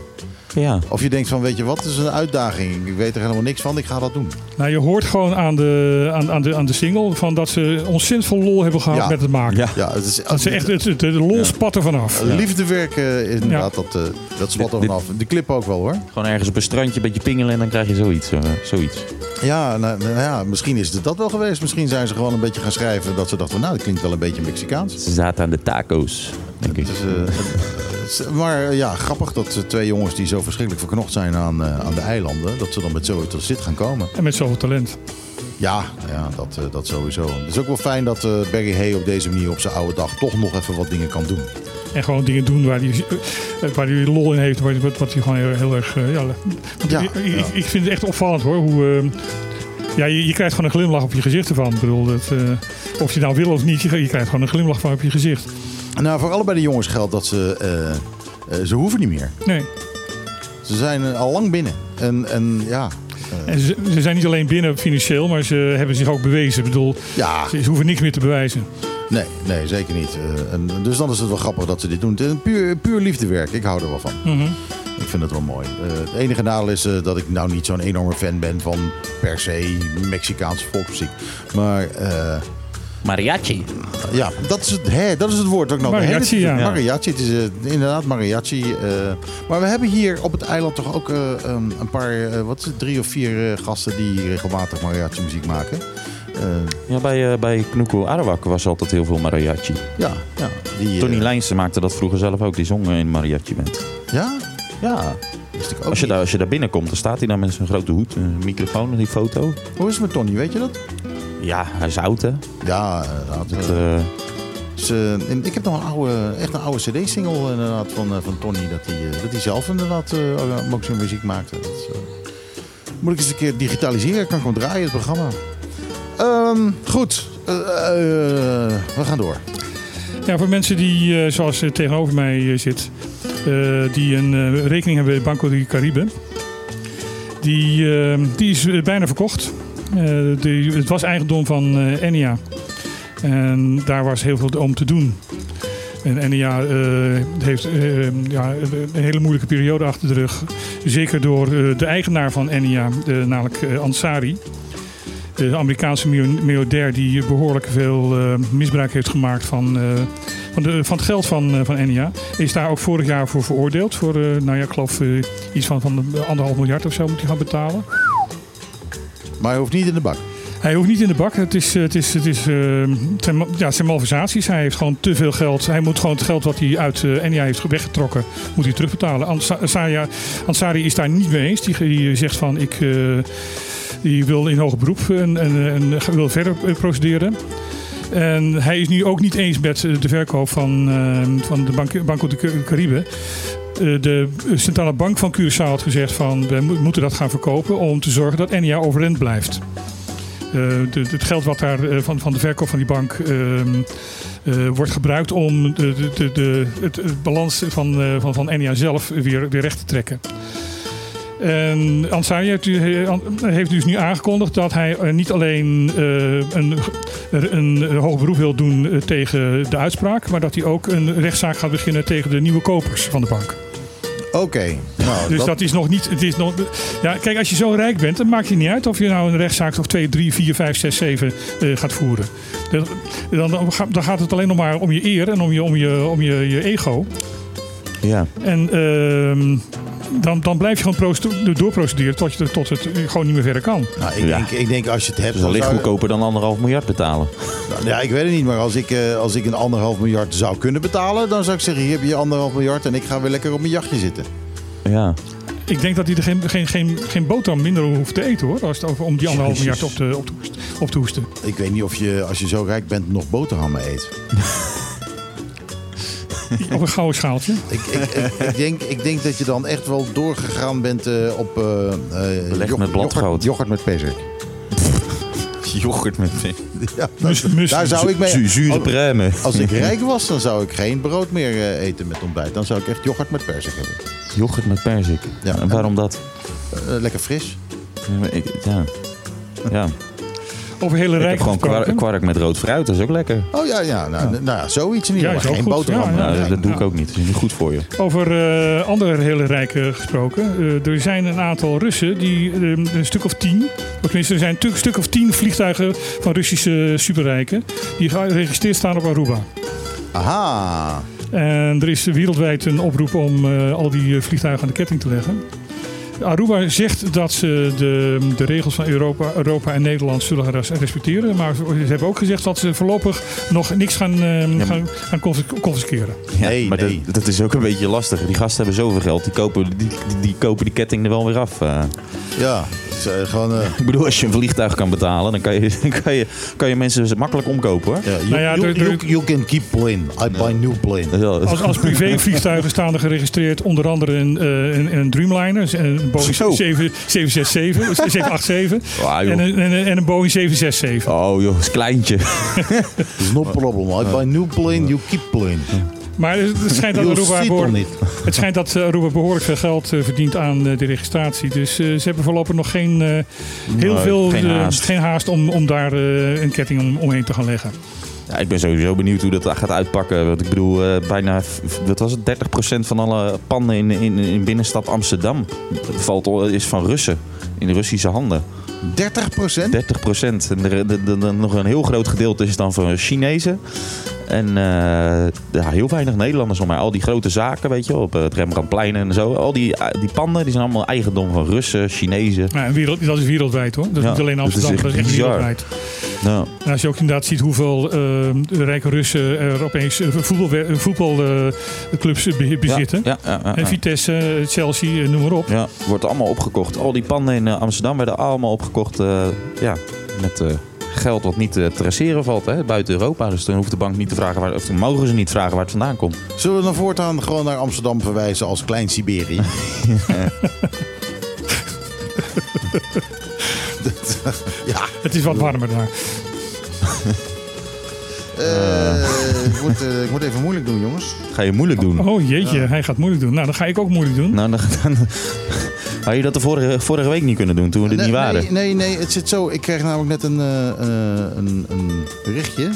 B: Ja.
C: Of je denkt van, weet je wat, het is een uitdaging. Ik weet er helemaal niks van, ik ga dat doen.
A: Nou, je hoort gewoon aan de, aan, aan de, aan de single van dat ze ontzettend veel lol hebben gehad
C: Ja.
A: met het maken.
B: Ja.
C: Ja, het is
A: Dat ze echt het, het, de lol spat er vanaf.
C: liefdewerk eh, inderdaad, dat, eh dat spat er vanaf. De clip ook wel hoor.
B: Gewoon ergens op een strandje een beetje pingelen en dan krijg je zoiets. eh, zoiets.
C: Ja, nou, nou ja, misschien is het dat wel geweest. Misschien zijn ze gewoon een beetje gaan schrijven dat ze dachten, nou, dat klinkt wel een beetje Mexicaans.
B: Ze zaten aan de taco's, denk ik.
C: Dus, eh, maar eh, ja, grappig dat twee jongens die zo verschrikkelijk verknocht zijn aan, eh, aan de eilanden, dat ze dan met zoiets tot zit gaan komen.
A: En met zoveel talent.
C: Ja, ja dat, dat sowieso. Het is ook wel fijn dat eh, Barry Hay op deze manier op zijn oude dag toch nog even wat dingen kan doen.
A: En gewoon dingen doen waar hij, waar hij lol in heeft. Waar, wat, wat hij gewoon heel, heel erg... eh, ja,
C: Ja,
A: ik, ik-
C: ja.
A: ik vind het echt opvallend hoor. Hoe, eh, ja, je, je krijgt gewoon een glimlach op je gezicht ervan. Ik bedoel, dat, eh, of je nou wil of niet, je, je krijgt gewoon een glimlach van op je gezicht.
C: Nou, voor allebei de jongens geldt dat ze, eh, eh, ze hoeven niet meer.
A: Nee.
C: Ze zijn eh, al lang binnen. En, en ja,
A: En ze, ze zijn niet alleen binnen financieel, maar ze hebben zich ook bewezen. Ik bedoel,
C: ja,
A: ze, ze hoeven niks meer te bewijzen.
C: nee, nee, zeker niet. En, dus dan is het wel grappig dat ze dit doen. Het is puur, puur liefdewerk. Ik hou er wel van.
A: Mhm.
C: Ik vind het wel mooi. Eh, het enige nadeel is dat ik nou niet zo'n enorme fan ben van per se Mexicaanse volksmuziek. Maar
B: Mariachi.
C: ja, dat is, het, hè, dat is het woord ook nog.
A: Mariachi, ja.
C: Mariachi, het is eh, inderdaad mariachi. eh. maar we hebben hier op het eiland toch ook eh, um, een paar, wat is het, drie of vier gasten die regelmatig mariachi muziek maken. Eh,
B: Ja, bij, eh bij Knoekel Arawak was altijd heel veel mariachi.
C: ja, ja. Die,
B: Tony Lijnsen maakte dat vroeger zelf ook. Die zong in mariachi band.
C: Ja?
B: Ja. Als je, daar, als je daar binnenkomt, dan staat hij daar met zijn grote hoed, een microfoon, die foto.
C: Hoe is het met Tony, weet je dat?
B: Ja, hij is oud, hè?
C: Ja, inderdaad.
B: Het,
C: eh, Dus, eh, en ik heb nog een oude, echt een oude cd-single inderdaad van, eh, van Tony. Dat hij, dat hij zelf inderdaad eh, ook zijn muziek maakte. Dat, moet ik eens een keer digitaliseren. Kan ik gewoon draaien, het programma. Ehm, goed, we gaan door.
A: Ja, voor mensen die, eh, zoals tegenover mij zit, eh, die een rekening hebben bij Banco de Caribe, die, eh, die is bijna verkocht. Eh, het was eigendom van eh Enia. En daar was heel veel om te doen. En Enia eh, heeft ja, een hele moeilijke periode achter de rug. Zeker door de eigenaar van Enia, namelijk Ansari. De Amerikaanse miljardair die behoorlijk veel misbruik heeft gemaakt van, van, van het geld van, van Enia. Is daar ook vorig jaar voor veroordeeld. Voor, nou ja, ik geloof iets van, van anderhalf miljard of zo moet hij gaan betalen.
C: Maar hij hoeft niet in de bak.
A: Hij hoeft niet in de bak. Het, is, het, is, het, is, eh, zijn, ja, zijn malversaties. Hij heeft gewoon te veel geld. Hij moet gewoon het geld wat hij uit eh Enia heeft weggetrokken, moet hij terugbetalen. Ansa- Ansari, is daar niet mee eens. Die, die zegt van ik eh, die wil in hoger beroep en, en, en wil verder eh, procederen. En hij is nu ook niet eens met eh, de verkoop van, eh, van de Banco de Ca- Caribe. Eh, De centrale bank van Curaçao had gezegd van we mo- moeten dat gaan verkopen om te zorgen dat Enia overeind blijft. Eh, de- het geld wat daar eh, van, van de verkoop van die bank ehm, eh, wordt gebruikt om de, de, de, het, balans van, van, van Enia zelf weer, weer recht te trekken. En Ansari heeft, heeft dus nu aangekondigd dat hij niet alleen een, een, hoog beroep wil doen tegen de uitspraak, maar dat hij ook een rechtszaak gaat beginnen tegen de nieuwe kopers van de bank.
C: Oké. Nou,
A: Dus dat, is nog niet. Het is nog, ja, kijk, als je zo rijk bent, dan maakt het niet uit of je nou een rechtszaak of 2, 3, 4, 5, 6, 7 eh, gaat voeren. Dan, dan, dan gaat het alleen nog maar om je eer en om je, om je, om je, je ego.
B: ja.
A: En ehm, dan, dan blijf je gewoon proce- doorprocederen tot, je, tot het gewoon niet meer verder kan.
C: nou, ik,
B: Ja.
C: denk, ik denk als je het hebt...
B: Dus
C: zou-
B: goedkoper dan anderhalf miljard betalen.
C: Nou, Ja, ik weet het niet, maar als ik, eh, als ik een anderhalf miljard zou kunnen betalen, dan zou ik zeggen, hier heb je anderhalf miljard en ik ga weer lekker op mijn jachtje zitten.
B: Ja.
A: Ik denk dat hij er geen, geen, geen, geen boterham minder hoeft te eten hoor. Als het over, om die anderhalf miljard op te, op, te hoesten, op te hoesten.
C: Ik weet niet of je, als je zo rijk bent, nog boterhammen eet.
A: Op een gouden schaaltje.
C: Ik, ik, ik, ik denk, ik denk dat je dan echt wel doorgegaan bent eh, op eh eh,
B: Belegd
C: yoghurt-
B: met bladgoud.
C: yoghurt, met pezik.
B: Yoghurt met
C: Ja,
A: Mus- mus-
C: daar zou ik mee...
B: zu- zure
C: als,
B: pruimen.
C: als ik rijk was, dan zou ik geen brood meer eh, eten met ontbijt. Dan zou ik echt yoghurt met perzik hebben.
B: Yoghurt met perzik.
C: Ja.
B: En waarom dat?
C: Eh, lekker fris.
B: Ja, Ja.
A: Over hele
B: Ik heb
A: rijke
B: gewoon kwark, kwark met rood fruit, dat is ook lekker.
C: Oh ja, ja, nou, nou ja, zoiets in ieder
A: Ja, ook
C: Geen
A: goed.
C: boterham.
A: Ja, ja.
B: Nou, dat doe ik ook niet. Dat is niet goed voor je.
A: Over eh, andere hele rijke gesproken. Eh, er zijn een aantal Russen, die, eh, een stuk of tien, of tenminste er zijn een stuk of tien vliegtuigen van Russische superrijken, die geregistreerd staan op Aruba.
C: Aha.
A: En er is wereldwijd een oproep om eh, al die vliegtuigen aan de ketting te leggen. Aruba zegt dat ze de, de regels van Europa, Europa en Nederland zullen respecteren. Maar ze hebben ook gezegd dat ze voorlopig nog niks gaan, eh, gaan, gaan confis- confisqueren.
B: Ja,
C: Nee,
B: maar
C: nee.
B: Dat, dat is ook een beetje lastig. Die gasten hebben zoveel geld. Die kopen die, die, die kopen die ketting er wel weer af. eh.
C: Ja, is, eh, gewoon... eh,
B: Ik bedoel, als je een vliegtuig kan betalen, dan kan je, dan kan je, kan je mensen makkelijk omkopen hoor.
C: ja, you,
A: Nou ja,
C: you, you, you can keep plane. I buy new plane.
B: Ja,
A: Als, als privévliegtuigen staan er geregistreerd onder andere een, eh, een, een Dreamliner, een Boeing
B: Zo.
A: 7- 767, 787
B: Ah, joh.
A: en, een, en, een- en een Boeing 767.
B: Oh joh, is kleintje.
C: There's no problem. I buy new plane, you keep plane.
A: Maar het schijnt dat Aruba behoorlijk, het schijnt dat eh, Aruba behoorlijk veel geld eh, verdient aan eh, de registratie. Dus eh, ze hebben voorlopig nog geen, heel
B: Nee,
A: veel
B: geen haast.
A: geen haast om, om daar een ketting om, omheen te gaan leggen.
B: Ja, ik ben sowieso benieuwd hoe dat gaat uitpakken. Want ik bedoel, eh, bijna, wat was het, 30% van alle panden in, in, in binnenstad Amsterdam valt, al- is van Russen. In Russische handen.
C: 30 procent?
B: 30 procent. En er, de- de- de- nog een heel groot gedeelte is dan van Chinezen. En eh, ja, heel weinig Nederlanders om mij. Al die grote zaken, weet je, op het Rembrandtplein en zo. Al die, eh, die panden die zijn allemaal eigendom van Russen, Chinezen.
A: Nou, en wereld, dat is wereldwijd hoor. Dat is
B: Ja,
A: niet alleen
B: dat is
A: Amsterdam,
B: echt
A: dat is echt wereldwijd.
B: Nou,
A: En als je ook inderdaad ziet hoeveel eh, rijke Russen er opeens eh, voetbalclubs voetbal, eh, bezitten.
B: Ja, ja, ja,
A: En
B: ja.
A: Vitesse, eh, Chelsea, eh, noem maar op.
B: Ja, wordt allemaal opgekocht. Al die panden in eh, Amsterdam werden allemaal opgekocht eh, ja, met eh, geld wat niet te traceren valt hè, buiten Europa. Dus dan hoeft de bank niet te vragen waar, of dan mogen ze niet vragen waar het vandaan komt.
C: Zullen we dan voortaan gewoon naar Amsterdam verwijzen als Klein Siberië? ja,
A: Het is wat warmer daar.
C: eh, ik, moet, eh, ik moet even moeilijk doen, jongens.
B: Ga je moeilijk doen?
A: Oh jeetje, hij gaat moeilijk doen. Nou, dan ga ik ook moeilijk doen.
B: Nou, dan, dan had je dat de vorige, vorige week niet kunnen doen toen we
C: nee,
B: niet waren.
C: Nee, nee, nee, het zit zo. Ik kreeg namelijk net een, eh, eh, een, een berichtje.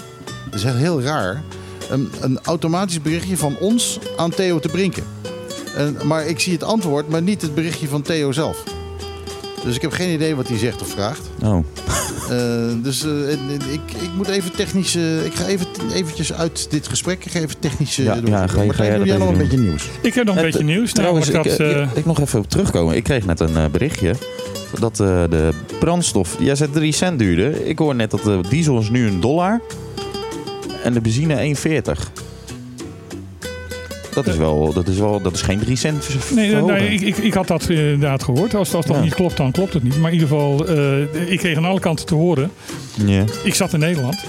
C: Dat is echt heel raar. Een, een automatisch berichtje van ons aan Theo te Brinken. En, maar ik zie het antwoord, maar niet het berichtje van Theo zelf. Dus ik heb geen idee wat hij zegt of vraagt.
B: Oh,
C: Eh, dus eh, ik, ik moet even technisch... eh, ik ga even eventjes uit dit gesprek. Ik ga even technisch... eh,
B: Ja, ja, ga je-
C: Maar
B: ga jij
C: doe
B: dat
C: nog een beetje nieuws?
A: Ik heb nog een beetje nieuws.
B: Trouwens, ik, ik,
A: eh,
B: ik nog even op terugkomen. Ik kreeg net een berichtje dat eh, de brandstof, jij zei 3 cent duurde. Ik hoor net dat de diesel is nu een dollar en de benzine 1,40. Dat is wel, dat is wel, dat is geen 3 cent
A: Nee, nee ik, ik, ik had dat inderdaad gehoord. Als, als dat
B: Ja.
A: niet klopt, dan klopt het niet. Maar in ieder geval, eh, ik kreeg aan alle kanten te horen.
B: Ja.
A: Ik zat in Nederland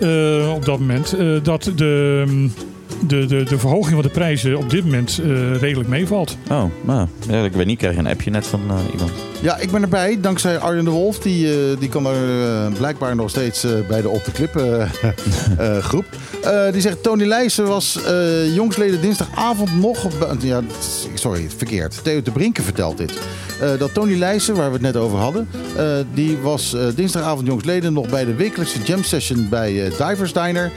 A: eh, op dat moment. eh, dat de, de, de, de verhoging van de prijzen op dit moment redelijk meevalt.
B: Oh, nou, ja, ik weet niet, ik kreeg een appje net van eh, iemand.
C: Ja, ik ben erbij. Dankzij Arjen de Wolf. Die, eh, die kan er eh, blijkbaar nog steeds eh, bij de Op de Clip groep. Die zegt, Tony Leijsen was jongsleden dinsdagavond nog... op- ja, sorry, verkeerd. Theo de Brinken vertelt dit. Dat Tony Leijsen, waar we het net over hadden... die was dinsdagavond jongsleden nog bij de wekelijkse jam session bij Divers Diner.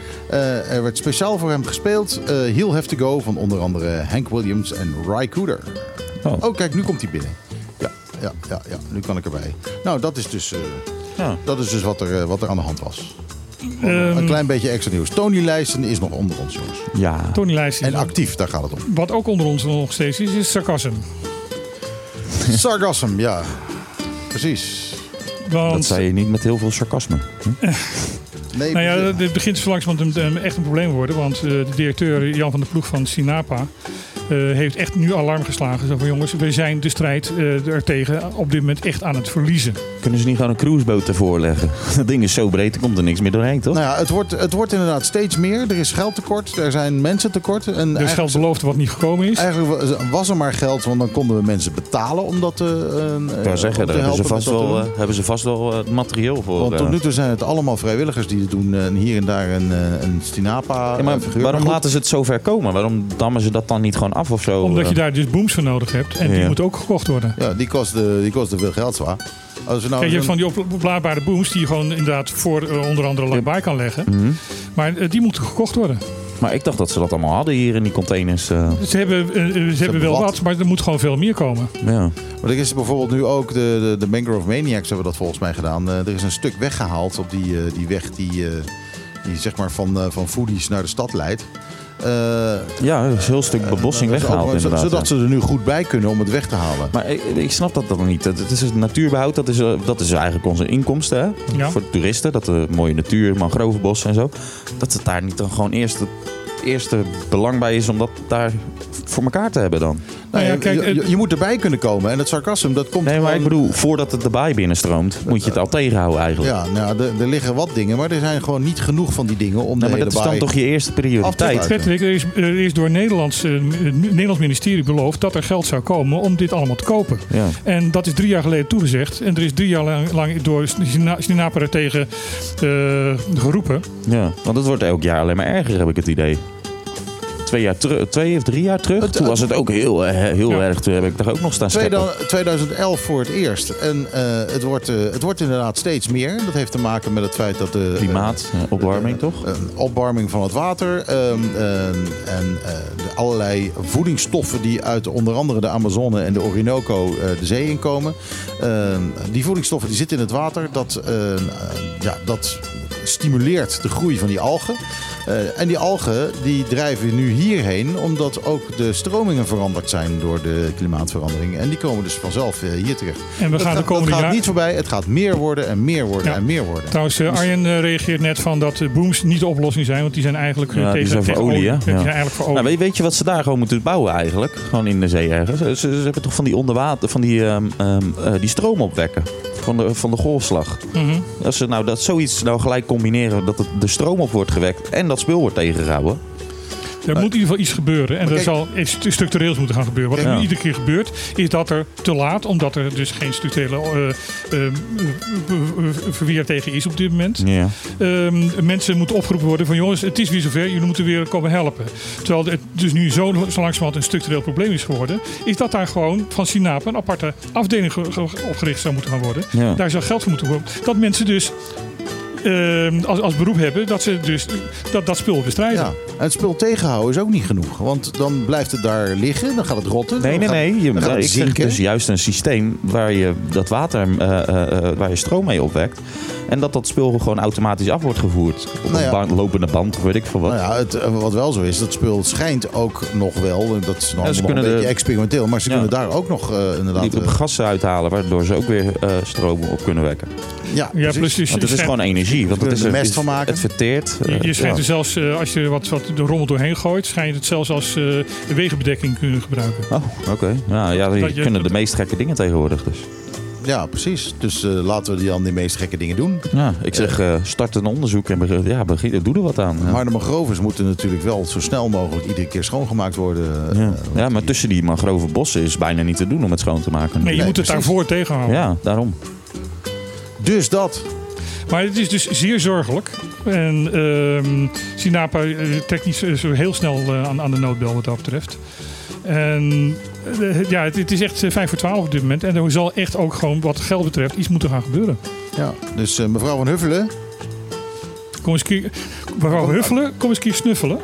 C: Er werd speciaal voor hem gespeeld. Heel Have To Go van onder andere Hank Williams en Ry Cooder.
B: Oh.
C: Oh, kijk, nu komt hij binnen. Ja, ja, ja, nu kan ik erbij. Nou, dat is dus, eh,
B: Ja.
C: dat is dus wat, er, eh, wat er aan de hand was.
A: Ehm,
C: een klein beetje extra nieuws. Tony Leijsen is nog onder ons, jongens.
B: Ja,
A: Tony Leijs
C: En actief, daar gaat het om.
A: Wat ook onder ons nog steeds is, is sarcasm.
C: Sargassum, ja. Precies.
A: Want,
B: dat zei je niet met heel veel sarcasme.
C: Nee,
A: Nou ja, dit begint zo langzamerhand echt een probleem te worden. Want eh, de directeur Jan van der Ploeg van Sinapa eh, heeft echt nu alarm geslagen. Zo van jongens, we zijn de strijd eh er tegen op dit moment echt aan het verliezen.
B: Kunnen ze niet gewoon een cruiseboot ervoor leggen? Dat ding is zo breed, er komt er niks meer doorheen, toch?
C: Nou ja, het wordt, het wordt inderdaad steeds meer. Er is geldtekort, er zijn mensen tekort. En
A: Er is geld beloofd wat niet gekomen is.
C: eigenlijk wa- was er maar geld, want dan konden we mensen betalen om dat te, eh,
B: Ik wou zeggen,
C: om
B: daar
C: te
B: hebben ze vast
C: te
B: wel, eh, hebben ze vast wel eh, materieel voor.
C: Want tot
B: eh.
C: nu toe zijn het allemaal vrijwilligers die het doen. En hier en daar een, eh, een Stinapa
B: Ja, maar
C: eh,
B: waarom laten ze het zo ver komen? Waarom dammen ze dat dan niet gewoon af of zo?
A: Omdat je
B: Eh,
A: daar dus booms voor nodig hebt. En die moeten ook gekocht worden.
C: Ja, die kosten, die kosten veel geld zwaar. Als we nou
A: Kijk, je hebt van die op- oplaadbare booms die je gewoon inderdaad voor eh, onder andere lang bij kan leggen.
B: mhm.
A: Maar eh, die moeten gekocht worden.
B: Maar ik dacht dat ze dat allemaal hadden hier in die containers. eh.
A: Ze hebben, ze hebben wel
C: wat.
A: wat, maar er moet gewoon veel meer komen.
B: ja.
C: Maar er is bijvoorbeeld nu ook, de, de, de Mangrove Maniacs hebben dat volgens mij gedaan. Er is een stuk weggehaald op die, die weg die, eh, die zeg maar van, van foodies naar de stad leidt. Eh,
B: Ja, een heel stuk bebossing
C: is
B: weggehaald
C: ook-
B: inderdaad.
C: Zodat
B: ja.
C: ze er nu goed bij kunnen om het weg te halen.
B: Maar ik, ik snap dat dan niet. Het is het natuurbehoud, dat is, eh, dat is eigenlijk onze inkomsten hè?
A: Ja.
B: voor de toeristen. Dat de mooie natuur, mangrovenbossen en zo. Dat het daar niet dan gewoon eerst het eerste belang bij is om dat daar voor elkaar te hebben dan.
C: Nou ja,
A: kijk,
C: je, je,
A: het-
C: je moet erbij kunnen komen. En het sarcasme, dat komt
B: Nee, maar ik bedoel, voordat het baai binnenstroomt, moet je het al tegenhouden eigenlijk.
C: Ja, nou, er, er liggen wat dingen, maar er zijn gewoon niet genoeg van die dingen om
B: Nee,
C: de
B: maar dat is dan toch je eerste prioriteit.
A: Patrick, er is, er is door Nederlands, eh, het Nederlands ministerie beloofd dat er geld zou komen om dit allemaal te kopen.
B: Ja.
A: En dat is drie jaar geleden toegezegd. En er is drie jaar lang, lang door Sina- Sinapera tegen eh, geroepen.
B: Ja, want het wordt elk jaar alleen maar erger, heb ik het idee. Twee, jaar teru- twee of drie jaar terug,
C: Het-
B: toen was het ook heel, eh, heel
A: Ja.
B: erg. Toen heb ik daar ook nog staan scheppen.
C: 2000 2011 voor het eerst. En eh, het, wordt, eh, het wordt inderdaad steeds meer. Dat heeft te maken met het feit dat de...
B: Klimaat, opwarming toch?
C: Een opwarming van het water ehm, ehm, en eh, de allerlei voedingsstoffen die uit onder andere de Amazone en de Orinoco eh, de zee inkomen. Ehm, die voedingsstoffen die zitten in het water. Dat, ja, dat stimuleert de groei van die algen. Eh, en die algen die drijven nu hierheen omdat ook de stromingen veranderd zijn door de klimaatverandering. En die komen dus vanzelf eh, hier terecht.
A: En we
C: Dat
A: gaan de
C: gaat,
A: komende
C: gaat
A: jaar-
C: niet voorbij. Het gaat meer worden en meer worden
A: Ja.
C: en meer worden.
A: Trouwens, eh, Arjen eh, reageert net van dat de booms niet de oplossing zijn. Want die zijn eigenlijk
B: Ja, die
A: tegen,
B: zijn voor
A: tegen
B: olie?
A: Ja, Die zijn eigenlijk voor olie.
B: Nou, weet, weet je wat ze daar gewoon moeten bouwen eigenlijk? Gewoon in de zee ergens. Ze, ze hebben toch van die onderwater, van die, ehm, ehm, eh, die stroom opwekken. Van de, van de golfslag.
A: Mhm.
B: Als ze nou dat zoiets nou gelijk combineren, dat het, de stroom op wordt gewekt en dat spul wordt tegengehouden.
A: Er moet in ieder geval iets gebeuren. En er zal iets structureels moeten gaan gebeuren. Wat er nu iedere keer gebeurt, is dat er te laat, omdat er dus geen structurele eh, eh, eh, verweer tegen is op dit moment. Ehm, mensen moeten opgeroepen worden van jongens, het is weer zover, jullie moeten weer komen helpen. Terwijl het dus nu zo, zo langzamerhand een structureel probleem is geworden, is dat daar gewoon van Sinapa een aparte afdeling ge- ge- opgericht zou moeten gaan worden. Daar zou geld voor moeten worden. Dat mensen dus ehm, als, als beroep hebben dat ze dus dat, dat spul bestrijden.
C: Ja, en het spul tegenhouden is ook niet genoeg. Want dan blijft het daar liggen, dan gaat het rotten.
B: Nee, nee,
C: gaat-
B: nee. Je,
C: dan gaat het
B: ik zeg
C: zinken.
B: dus juist een systeem waar je dat water, eh, eh, eh, waar je stroom mee opwekt. En dat dat spul gewoon automatisch af wordt gevoerd. Op
C: Nou ja.
B: een band- lopende band of weet ik veel wat.
C: Nou ja, het, wat wel zo is, dat spul schijnt ook nog wel, dat is nog,
B: Ja,
C: nog een beetje
B: de-
C: experimenteel, maar ze
B: Ja.
C: kunnen daar ook nog inderdaad...
B: die op gassen uithalen, waardoor ze ook weer eh, stroom op kunnen wekken.
C: ja,
A: Ja,
C: precies.
B: Want het is gewoon energie. Want het
C: kunnen
B: is
C: er mest van maken.
B: Het verteert.
A: Je,
B: eh,
A: je schijnt
B: ja.
A: er zelfs, eh, als je wat, wat de rommel doorheen gooit, schijnt je het zelfs als eh, de wegenbedekking kunnen gebruiken.
B: Oh, oké. Ja, ja, die
A: Dat je-
B: kunnen de meest gekke dingen tegenwoordig. Dus.
C: Ja, precies. Dus eh, laten we die dan die meest gekke dingen doen.
B: Ja, ik zeg, eh, start een onderzoek en begin, ja, begin, doe er wat aan. Ja.
C: Maar de mangrovens moeten natuurlijk wel zo snel mogelijk iedere keer schoongemaakt worden.
B: Ja.
C: Eh,
B: ja, maar tussen die mangrove bossen is bijna niet te doen om het schoon te maken.
A: Nee, je
C: Nee,
A: moet het daarvoor tegenhouden.
B: Ja, daarom.
C: Dus dat.
A: Maar het is dus zeer zorgelijk. En ehm Sinapa eh, zo, zo heel snel eh, aan, aan de noodbel wat dat betreft. En eh, ja, het, het is echt eh, vijf voor twaalf op dit moment. En er zal echt ook gewoon wat geld betreft iets moeten gaan gebeuren.
C: Ja. Dus mevrouw van Huffelen,
A: Kom eens een keer, mevrouw Huffelen, kom eens een keer snuffelen.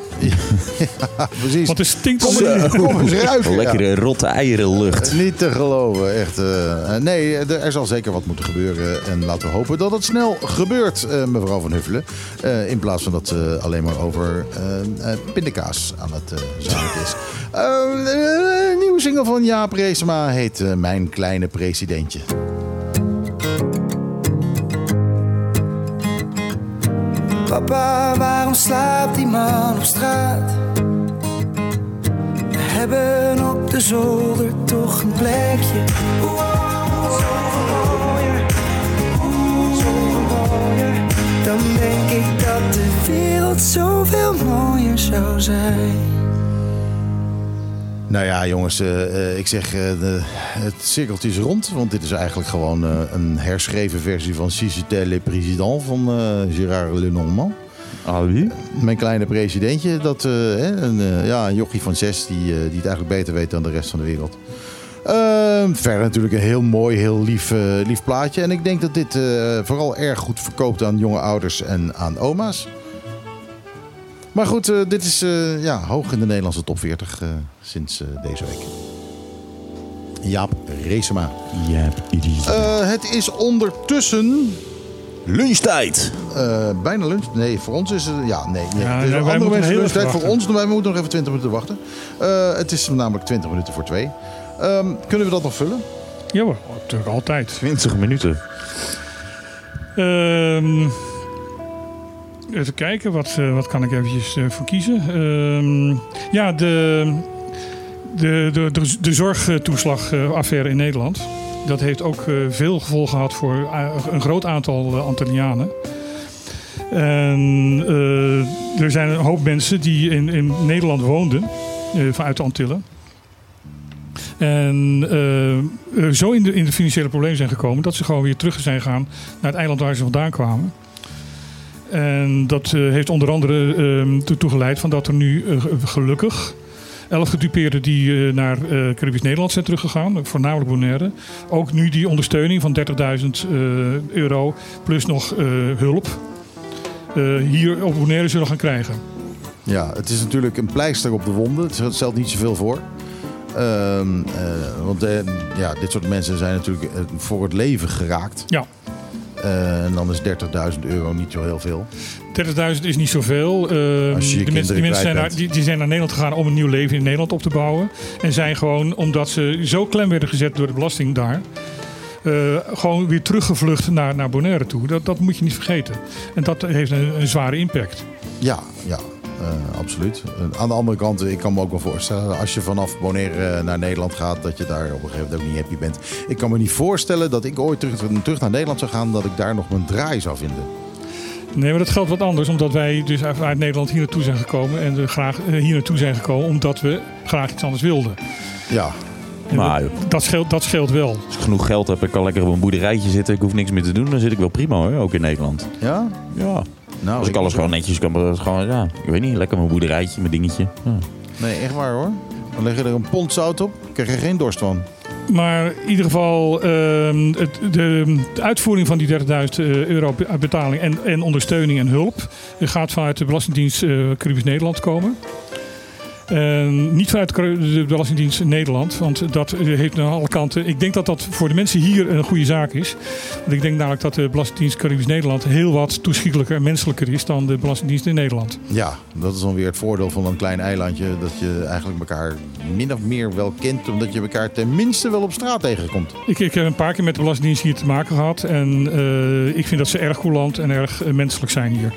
C: ah, precies.
A: Want er stinkt
C: Kom
A: om
C: eens, kom eens ruiken. ja.
B: Lekkere rotte eierenlucht.
C: Niet te geloven, echt. eh, eh, nee, er er zal zeker wat moeten gebeuren. En laten we hopen dat het snel gebeurt, eh, mevrouw Van Huffelen. Eh, in plaats van dat ze alleen maar over eh, eh, pindakaas aan het eh zaken is. Eh, eh, nieuwe single van Jaap Reesema heet eh, Mijn Kleine Presidentje.
E: Papa, waarom slaapt die man op straat? We hebben op de zolder toch een plekje. Dan denk ik dat de wereld zoveel mooier zou zijn.
C: Nou ja, jongens, eh, eh, ik zeg, eh, de, het cirkeltje is rond. Want dit is eigenlijk gewoon een herschreven versie van Cicité le Président van Gérard Lenormand.
B: Ah, wie?
C: Mijn kleine presidentje, dat, een, ja, een jochie van zes die, die het eigenlijk beter weet dan de rest van de wereld. Ehm, verder natuurlijk een heel mooi, heel lief, lief plaatje. En ik denk dat dit vooral erg goed verkoopt aan jonge ouders en aan oma's. Maar goed, eh, dit is eh, ja, hoog in de Nederlandse top 40 eh, sinds eh, deze week. Jaap Reesema.
B: Ja, idioot.
C: Eh, het is ondertussen
B: Lunchtijd.
C: Eh, bijna lunch. Nee, voor ons is het... Ja, nee. nee.
A: Ja, nee, wij
C: andere mensen lunchtijd. Voor ons, wij moeten nog even 20 minuten wachten. Eh, het is namelijk 20 minuten voor twee. Ehm, kunnen we dat nog vullen?
A: Ja hoor, natuurlijk altijd.
B: 20 minuten.
A: Ehm, even kijken, wat, eh, wat kan ik eventjes eh, voor kiezen? Ehm, ja, de, de, de, de, de zorgtoeslagaffaire in Nederland. Dat heeft ook eh, veel gevolgen gehad voor een groot aantal Antillianen. En er zijn een hoop mensen die in, in Nederland woonden, vanuit de Antillen. En zo in de, in de financiële problemen zijn gekomen dat ze gewoon weer terug zijn gegaan naar het eiland waar ze vandaan kwamen. En dat eh, heeft onder andere eh, ertoe geleid van dat er nu eh, gelukkig elf gedupeerden die eh, naar Caribisch Nederland zijn teruggegaan, voornamelijk Bonaire, ook nu die ondersteuning van 30.000 eh, euro plus nog hulp hier op Bonaire zullen gaan krijgen.
C: Ja, het is natuurlijk een pleister op de wonden. Het stelt niet zoveel voor. Ehm, eh, want ja, dit soort mensen zijn natuurlijk voor het leven geraakt.
A: Ja.
C: Eh, en dan is 30.000 euro niet zo heel veel.
A: 30.000 is niet zoveel. Uh, de mensen, die mensen zijn naar, die, die zijn naar Nederland gegaan om een nieuw leven in Nederland op te bouwen. En zijn gewoon, omdat ze zo klem werden gezet door de belasting daar... eh, gewoon weer teruggevlucht naar, naar Bonaire toe. Dat, dat moet je niet vergeten. En dat heeft een, een zware impact.
C: Ja, ja. Eh, absoluut. Eh, aan de andere kant, ik kan me ook wel voorstellen, als je vanaf Bonaire eh, naar Nederland gaat, dat je daar op een gegeven moment ook niet happy bent. Ik kan me niet voorstellen dat ik ooit terug, terug naar Nederland zou gaan, dat ik daar nog mijn draai zou vinden.
A: Nee, maar dat geldt wat anders. Omdat wij dus uit uit Nederland hier naartoe zijn gekomen. En we graag eh, hier naartoe zijn gekomen omdat we graag iets anders wilden.
C: Ja,
A: En
B: Maar
A: dat, scheelt, dat scheelt wel.
B: Als ik genoeg geld heb, ik kan lekker op een boerderijtje zitten. Ik hoef niks meer te doen. Dan zit ik wel prima hoor, ook in Nederland.
C: ja?
B: Ja.
C: Nou,
B: Als ik alles gewoon netjes kan, dat gewoon, ja, ik weet niet, lekker mijn boerderijtje, mijn dingetje. Ja.
C: Nee, echt waar hoor. Dan leg je er een pond zout op, krijg je geen dorst van.
A: Maar in ieder geval, ehm, het, de, de uitvoering van die 30.000 euro be- betaling en, en ondersteuning en hulp eh, gaat vanuit de Belastingdienst eh Caribisch Nederland komen. En niet vanuit de Belastingdienst Nederland, want dat heeft naar alle kanten. Ik denk dat dat voor de mensen hier een goede zaak is. Want ik denk namelijk dat de Belastingdienst Caribisch Nederland heel wat toeschietelijker en menselijker is dan de Belastingdienst in Nederland.
C: Ja, dat is dan weer het voordeel van een klein eilandje. Dat je eigenlijk elkaar min of meer wel kent. Omdat je elkaar tenminste wel op straat tegenkomt.
A: Ik, ik heb een paar keer met de Belastingdienst hier te maken gehad. En eh, ik vind dat ze erg coulant en erg eh, menselijk zijn hier.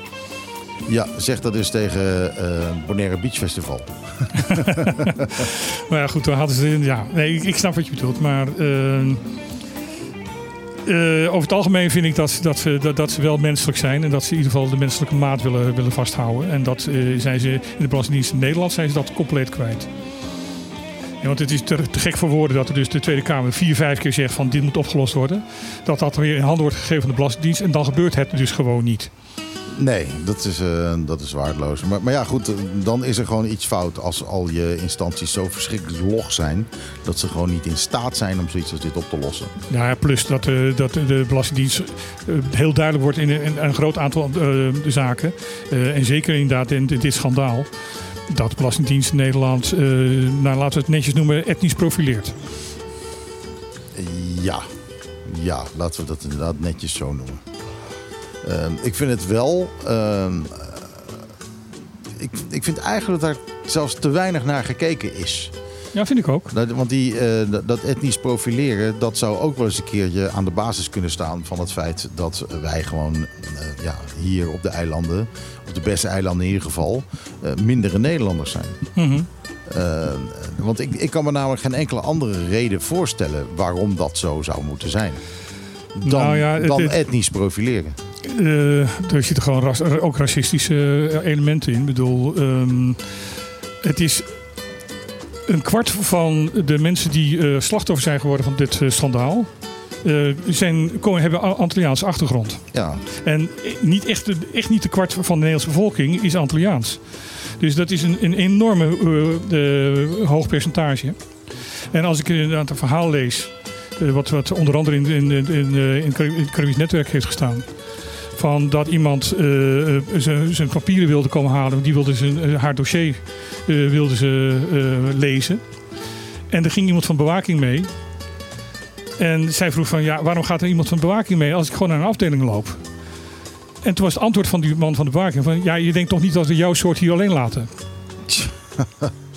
C: Ja, zeg dat dus tegen eh Bonaire Beach Festival.
A: Maar ja, goed, dan hadden ze. Ja, nee, ik, snap wat je bedoelt. Maar eh, eh, over het algemeen vind ik dat, dat, ze, dat, dat ze wel menselijk zijn. En dat ze in ieder geval de menselijke maat willen, willen vasthouden. En dat eh, zijn ze in de Belastingdienst in Nederland zijn ze dat compleet kwijt. Want het is te, te gek voor woorden dat er dus de Tweede Kamer vier, vijf keer zegt van dit moet opgelost worden. Dat dat weer in handen wordt gegeven van de Belastingdienst. En dan gebeurt het dus gewoon niet.
C: Nee, dat is, eh, dat is waardeloos. Maar, maar ja, goed, dan is er gewoon iets fout als al je instanties zo verschrikkelijk log zijn. Dat ze gewoon niet in staat zijn om zoiets als dit op te lossen.
A: Nou ja, plus dat, eh, dat de Belastingdienst eh, heel duidelijk wordt in een, in een groot aantal zaken. En zeker inderdaad in dit, dit schandaal. Dat de Belastingdienst in Nederland, nou, laten we het netjes noemen, etnisch profileert.
C: Ja, ja, laten we dat inderdaad netjes zo noemen. Ehm, ik vind het wel. ehm, eh, ik, ik vind eigenlijk dat daar zelfs te weinig naar gekeken is.
A: Ja, vind ik ook.
C: Dat- Want die, eh, dat- etnisch profileren, dat zou ook wel eens een keertje aan de basis kunnen staan van het feit dat wij gewoon eh, ja, hier op de eilanden, op de beste eilanden in ieder geval, eh, mindere Nederlanders zijn.
A: Mhm.
C: Eh, want ik, ik kan me namelijk geen enkele andere reden voorstellen waarom dat zo zou moeten zijn. Dan,
A: Nou ja,
C: dan
A: het-
C: etnisch profileren.
A: Eh, er zitten gewoon ras- ook racistische eh, elementen in. Ik bedoel, ehm, het is een kwart van de mensen die eh, slachtoffer zijn geworden van dit schandaal. eh, zijn, komen, hebben Antilliaanse achtergrond.
C: Ja,
A: En niet echt, echt niet de kwart van de Nederlandse bevolking is Antilliaans. Dus dat is een, een enorme hoog percentage. En als ik een verhaal lees, wat, wat onder andere in, in, in, in, eh, in het Caribisch- netwerk heeft gestaan. Van dat iemand eh, eh, zijn papieren wilde komen halen. Die wilde zijn, eh, haar dossier eh, wilde ze eh, lezen. En er ging iemand van bewaking mee. En zij vroeg van, ja, waarom gaat er iemand van bewaking mee als ik gewoon naar een afdeling loop? En toen was het antwoord van die man van de parking van... ja, je denkt toch niet dat we jouw soort hier alleen laten?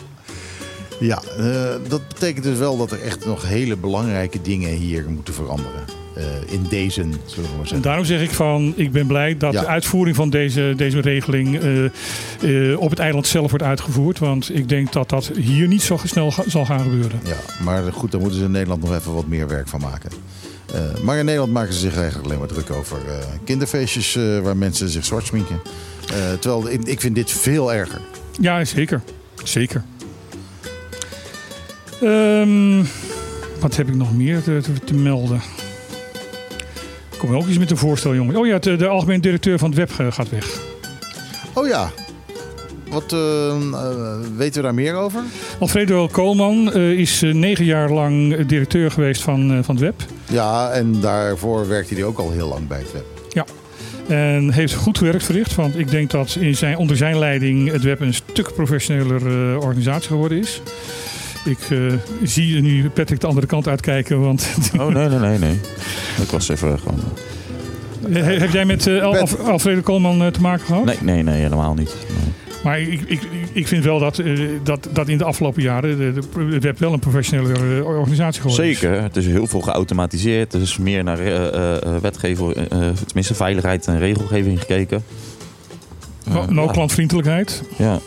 C: Ja, eh, dat betekent dus wel dat er echt nog hele belangrijke dingen hier moeten veranderen. Eh, in deze, zullen we maar
A: En
C: zeggen.
A: daarom zeg ik van, ik ben blij dat
C: Ja.
A: de uitvoering van deze, deze regeling eh, op het eiland zelf wordt uitgevoerd. Want ik denk dat dat hier niet zo snel ga- zal gaan gebeuren.
C: Ja, maar goed, daar moeten ze in Nederland nog even wat meer werk van maken. Maar in Nederland maken ze zich eigenlijk alleen maar druk over kinderfeestjes waar mensen zich zwart sminken. Terwijl ik, ik vind dit veel erger.
A: Ja, zeker. Zeker. Ehm, wat heb ik nog meer te, te, te melden? Ik kom ook iets met een voorstel, jongen. Oh ja, de, de algemeen directeur van het web eh, gaat weg.
C: Oh ja, wat eh, eh, weten we daar meer over?
A: Alfredo Koolman eh, is negen jaar lang directeur geweest van, van het web.
C: Ja, en daarvoor werkte hij ook al heel lang bij het web.
A: Ja. En heeft goed werk verricht. Want ik denk dat in zijn, onder zijn leiding het web een stuk professioneler organisatie geworden is. Ik eh, zie nu Patrick de andere kant uitkijken. Want
B: Oh, nee, nee, nee, nee. Ik was even gewoon...
A: He- heb jij met eh, Al- Alf- Alfredo Koolman eh, te maken gehad?
B: Nee, nee, nee, helemaal niet. Nee.
A: Maar ik, ik, ik vind wel dat, eh, dat, dat in de afgelopen jaren de, de, het web wel een professionele eh, organisatie geworden is.
B: Zeker, het is heel veel geautomatiseerd. Er is meer naar eh, eh, eh, wetgeving, eh, eh, tenminste veiligheid en regelgeving gekeken.
A: No, no
B: ja.
A: klantvriendelijkheid.
B: Ja,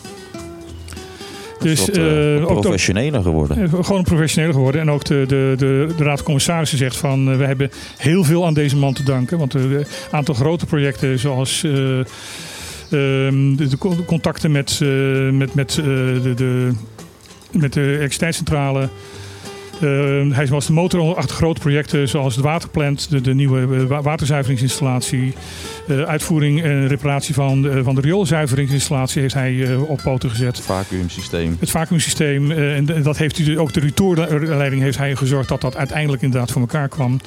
A: Dus ook dat-
B: professioneler geworden.
A: Eh, Gewoon professioneler geworden. En ook de, de, de, de Raad van Commissarissen zegt van... we hebben heel veel aan deze man te danken. Want een aantal grote projecten zoals... eh, ehm, de, de con- contacten met, met, met, de, de, met de elektriciteitscentrale... Eh, hij was de motor achter grote projecten zoals de waterplant, de, de nieuwe eh, wa- waterzuiveringsinstallatie, eh, uitvoering en reparatie van, de- van de rioolzuiveringsinstallatie heeft hij op poten gezet.
B: Vacuümsysteem.
A: Het vacuümsysteem, eh, en dat heeft hij, ook de retourleiding heeft hij gezorgd dat dat uiteindelijk inderdaad voor elkaar kwam.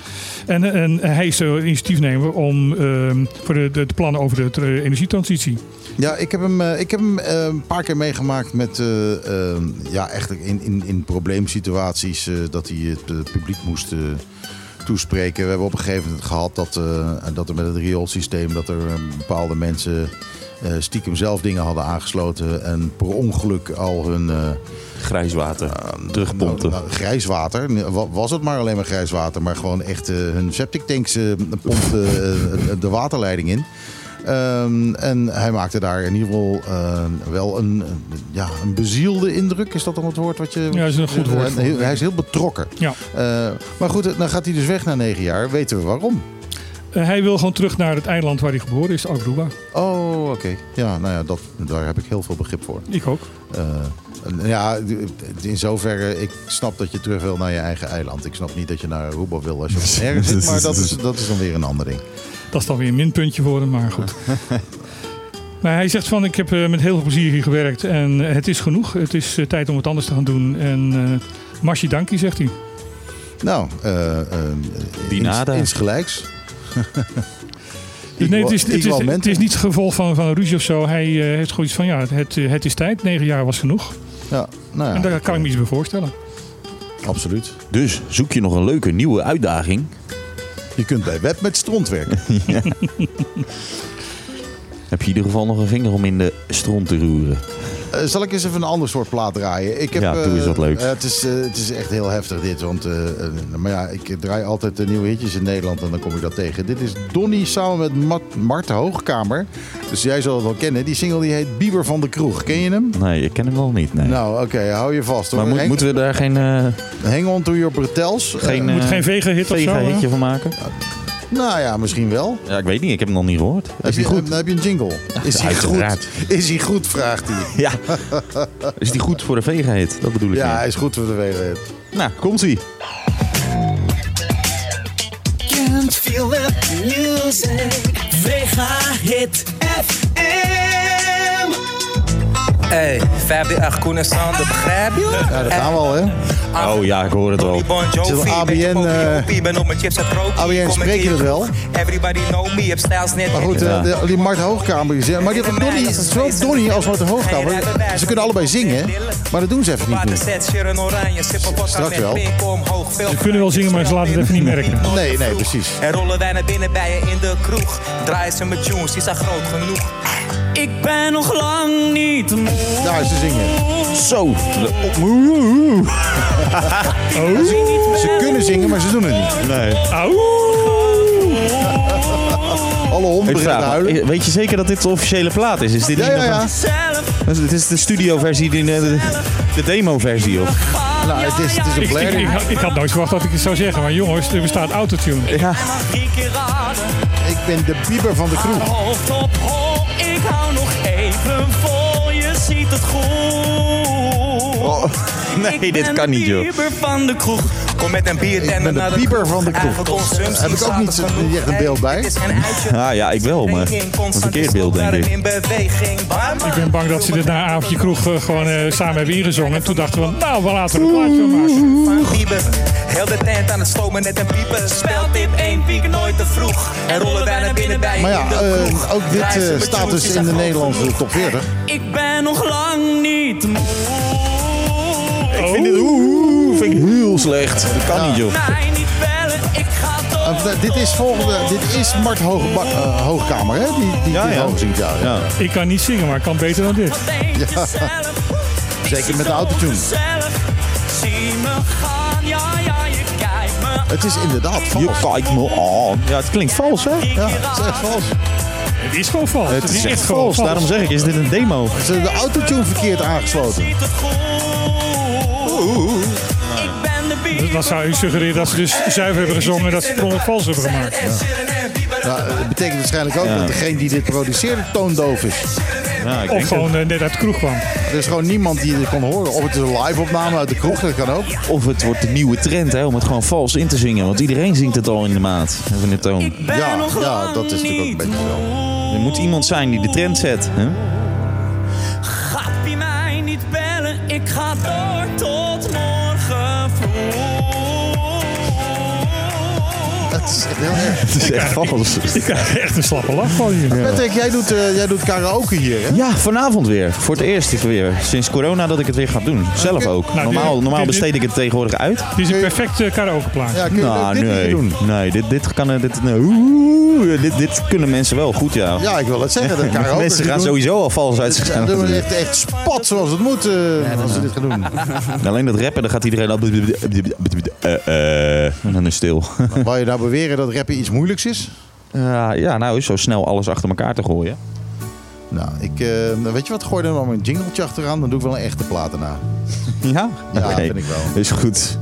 A: En, en hij is de initiatiefnemer om, ehm, voor de, de, de plannen over de tra- energietransitie.
C: Ja, ik heb hem, ik heb hem eh, een paar keer meegemaakt met, eh, eh, ja, echt in, in, in probleemsituaties dat hij het eh, publiek moest eh, toespreken. We hebben op een gegeven moment gehad dat, eh, dat er met het rioolsysteem, dat er eh, bepaalde mensen eh, stiekem zelf dingen hadden aangesloten en per ongeluk al hun... eh,
B: Grijswater. Terugpompen.
C: nou, nou, grijswater. Was het maar alleen maar grijswater. Maar gewoon echt eh, hun septic tanks eh, pompte eh, de waterleiding in. Ehm, en hij maakte daar in ieder geval eh, wel een, ja, een bezielde indruk. Is dat dan het woord wat je...
A: Ja, is een goed woord.
C: Hij, hij is heel betrokken.
A: Ja.
C: Eh, maar goed, dan gaat hij dus weg na negen jaar. Weten we waarom?
A: Eh, hij wil gewoon terug naar het eiland waar hij geboren is, Aruba.
C: Oh, oké. Ja, nou ja, dat, daar heb ik heel veel begrip voor.
A: Ik ook.
C: Ja, in zoverre, ik snap dat je terug wil naar je eigen eiland. Ik snap niet dat je naar Aruba wil als je op nergens zit, maar dat is, dat is dan weer een ander ding.
A: Dat is dan weer een minpuntje voor hem, maar goed. Maar hij zegt van, ik heb eh, met heel veel plezier hier gewerkt en eh, het is genoeg. Het is eh, tijd om wat anders te gaan doen. En uh, Marci dankie, zegt hij.
C: Nou, eh uh, ins, insgelijks.
A: Dus nee, het is, het, is, het is niet het gevolg van, van ruzie of zo. Hij uh, heeft gewoon iets van, ja, het, het is tijd. Negen jaar was genoeg.
C: Ja, nou ja,
A: en daar kan ik me iets bij voorstellen.
C: Absoluut.
B: Dus zoek je nog een leuke nieuwe uitdaging?
C: Je kunt bij web met stront werken.
B: Heb je in ieder geval nog een vinger om in de stront te roeren?
C: Uh, zal ik eens even een ander soort plaat draaien? Ik heb,
B: ja, doe eens wat leuks.
C: Uh, het, is, uh, het is echt heel heftig dit. Want uh, maar ja, ik draai altijd de nieuwe hitjes in Nederland en dan kom ik dat tegen. Dit is Donny samen met Mart, Mart Hoogkamer. Dus jij zal het wel kennen. Die single die heet Bieber van de Kroeg. Ken je hem?
B: Nee, ik ken hem wel niet. Nee.
C: Nou, oké, okay, hou je vast.
B: Maar moet, moeten we daar geen...
C: Hang on to your bretels.
A: Geen, moet geen vega-hit
B: vega
A: of zo?
B: hitje van maken?
C: Nou ja, misschien wel.
B: Ja, ik weet niet. Ik heb hem nog niet gehoord.
C: Is heb, je, goed? Heb, heb je een jingle? Is hij goed? Is hij goed, vraagt hij.
B: Ja. is die goed voor de vega-hit? Dat bedoel ik
C: Ja,
B: niet.
C: hij is goed voor de vega-hit.
B: Nou, komt-ie.
E: Can't feel the music. Vega-hit FM.
G: Hey, 538 Koen en Sander, begrijp je?
C: Ja, dat gaan we al, hè?
B: Oh ja, ik hoor het wel.
C: ABN,
G: chips en krokie.
C: ABN
G: ik
C: je
G: hier
C: het wel?
G: Everybody know me, heb stijls net.
C: Maar goed, eh, de- die Mart Hoogkamer. die zegt- Maar die had Donnie, zowel Donnie als Mart Hoogkamer. Ze kunnen allebei zingen, maar dat doen ze even niet meer. Straks wel.
A: Ze kunnen wel zingen, maar ze laten het even niet merken.
C: Nee, nee, precies.
G: En rollen wij naar binnen bij je in de kroeg. Draaien ze met tunes, die zijn groot genoeg. Ik ben nog lang niet moe.
C: Daar is ze zingen.
B: Zo.
C: Ze kunnen zingen, maar ze doen het niet.
B: Nee.
C: Alle honden beginnen te huilen.
B: weet je zeker dat dit de officiële plaat is? Is dit
C: Ja,
B: niet
C: ja,
B: nog
C: ja.
B: een-
G: Zelf
B: Dus Het is de studioversie, die- de, de demo-versie. Of?
C: Nou, het is, het is een
A: Ik, ik, ik, ik had nooit verwacht dat ik het zou zeggen. Maar jongens, er bestaat autotune.
B: Ja.
G: drie keer raden.
C: Ik ben de bieber van de kroeg.
G: Hoofd op hol, ik hou nog even vol. Je ziet het goed.
B: Oh, nee,
G: Ik
B: dit kan niet,
G: de
B: joh.
G: bieber van de kroeg. Kom met een bier
C: Ik ben de bieber van de kroeg. Heb ik ook niet een beeld bij?
B: Ah, ja, ik wel, maar een verkeerd beeld, denk ik.
A: Ik ben bang dat ze dit na avondje kroeg eh, gewoon eh, samen hebben ingezongen. En toen dachten we, nou, we laten een plaatje maken.
G: van Bieber. Heel de tent aan het stomen, net een pieper. Speltip 1 week nooit te vroeg. En rollen wij naar binnen bij
C: Maar ja, eh,
G: kroeg.
C: ook dit
G: met
C: staat dus in de Nederlandse top 40.
G: Ik ben nog lang niet moe.
B: Ik vind dit, oeh, vind ik heel slecht. Dat kan niet, joh.
G: Mij niet bellen, ik ga door.
C: Eh, dit is volgende, dit is Mart Hoog, eh, Hoogkamer, hè? Die, die,
B: Ja,
C: die
B: ja.
C: hoog zingt, ja. ja.
B: Ja.
A: Ik kan niet zingen, maar ik kan beter dan dit.
G: Je zelf?
C: Zeker met de autotune.
G: Zelf. Zie me gaan, ja, ja, je kijkt me
C: Het is inderdaad
B: Je
C: vals.
B: kijkt me aan. Ja, het klinkt vals, hè?
C: Ja, het is echt vals.
A: Het is gewoon vals.
B: Het is echt
A: gewoon
B: vals. Daarom zeg ik, is dit een demo?
C: Ze hebben de autotune verkeerd aangesloten.
G: Ik ben de bieber.
A: Dat zou u suggereren dat ze dus zuiver hebben gezongen en dat ze het vals hebben gemaakt.
C: Nou, het betekent waarschijnlijk ook dat degene die dit produceerde toondoof is.
B: Ja, ik
A: Of
B: denk
A: gewoon eh, net uit de kroeg kwam.
C: Er is gewoon niemand die dit kon horen. Of het is een live opname uit de kroeg, dat kan ook.
B: Of het wordt de nieuwe trend, hè, om het gewoon vals in te zingen. Want iedereen zingt het al in de maat. Of in de toon.
C: Ja, dat is natuurlijk ook een beetje zo.
B: Er moet iemand zijn die de trend zet. Hè?
G: Gaat die mij niet bellen? Ik ga door tot
C: Het is echt heel erg.
B: Het is echt vals.
A: Ik krijg echt een slappe lach van je.
C: Patrick, jij doet, eh, jij doet karaoke hier, hè?
B: Ja, vanavond weer. Voor het eerst weer. Sinds corona dat ik het weer ga doen. Zelf ook.
A: Nou,
B: Normaal,
A: dit-
B: normaal
A: dit-
B: besteed ik het tegenwoordig uit.
A: Het is een perfecte karaokeplaat.
C: Ja, kun je
B: Nou,
C: dit
B: nee.
C: niet doen?
B: Nee, dit, dit kan... eh, Dit, nee, oeh, dit, dit kunnen mensen wel goed, ja.
C: Ja, ik wil het zeggen. Dat karaoke
B: mensen gaan
C: doen.
B: sowieso al vals uit
C: Ja,
B: zichzelf.
C: doen we echt, echt spat zoals het moet eh, als ze dit gaan doen.
B: Alleen dat rappen, dan gaat iedereen al... Eh, eh, en dan is stil.
C: Wou je nou beweren dat rappen iets moeilijks is?
B: Ja, ja, nou, zo snel alles achter elkaar te gooien.
C: Nou, ik, eh, weet je wat? Gooi er dan maar een jingletje achteraan. Dan doe ik wel een echte plaat erna.
B: Ja?
C: Ja, vind ik wel.
B: Is goed.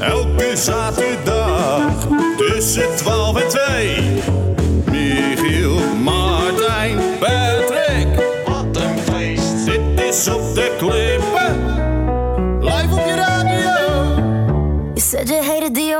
H: Elke zaterdag tussen 12 en 2.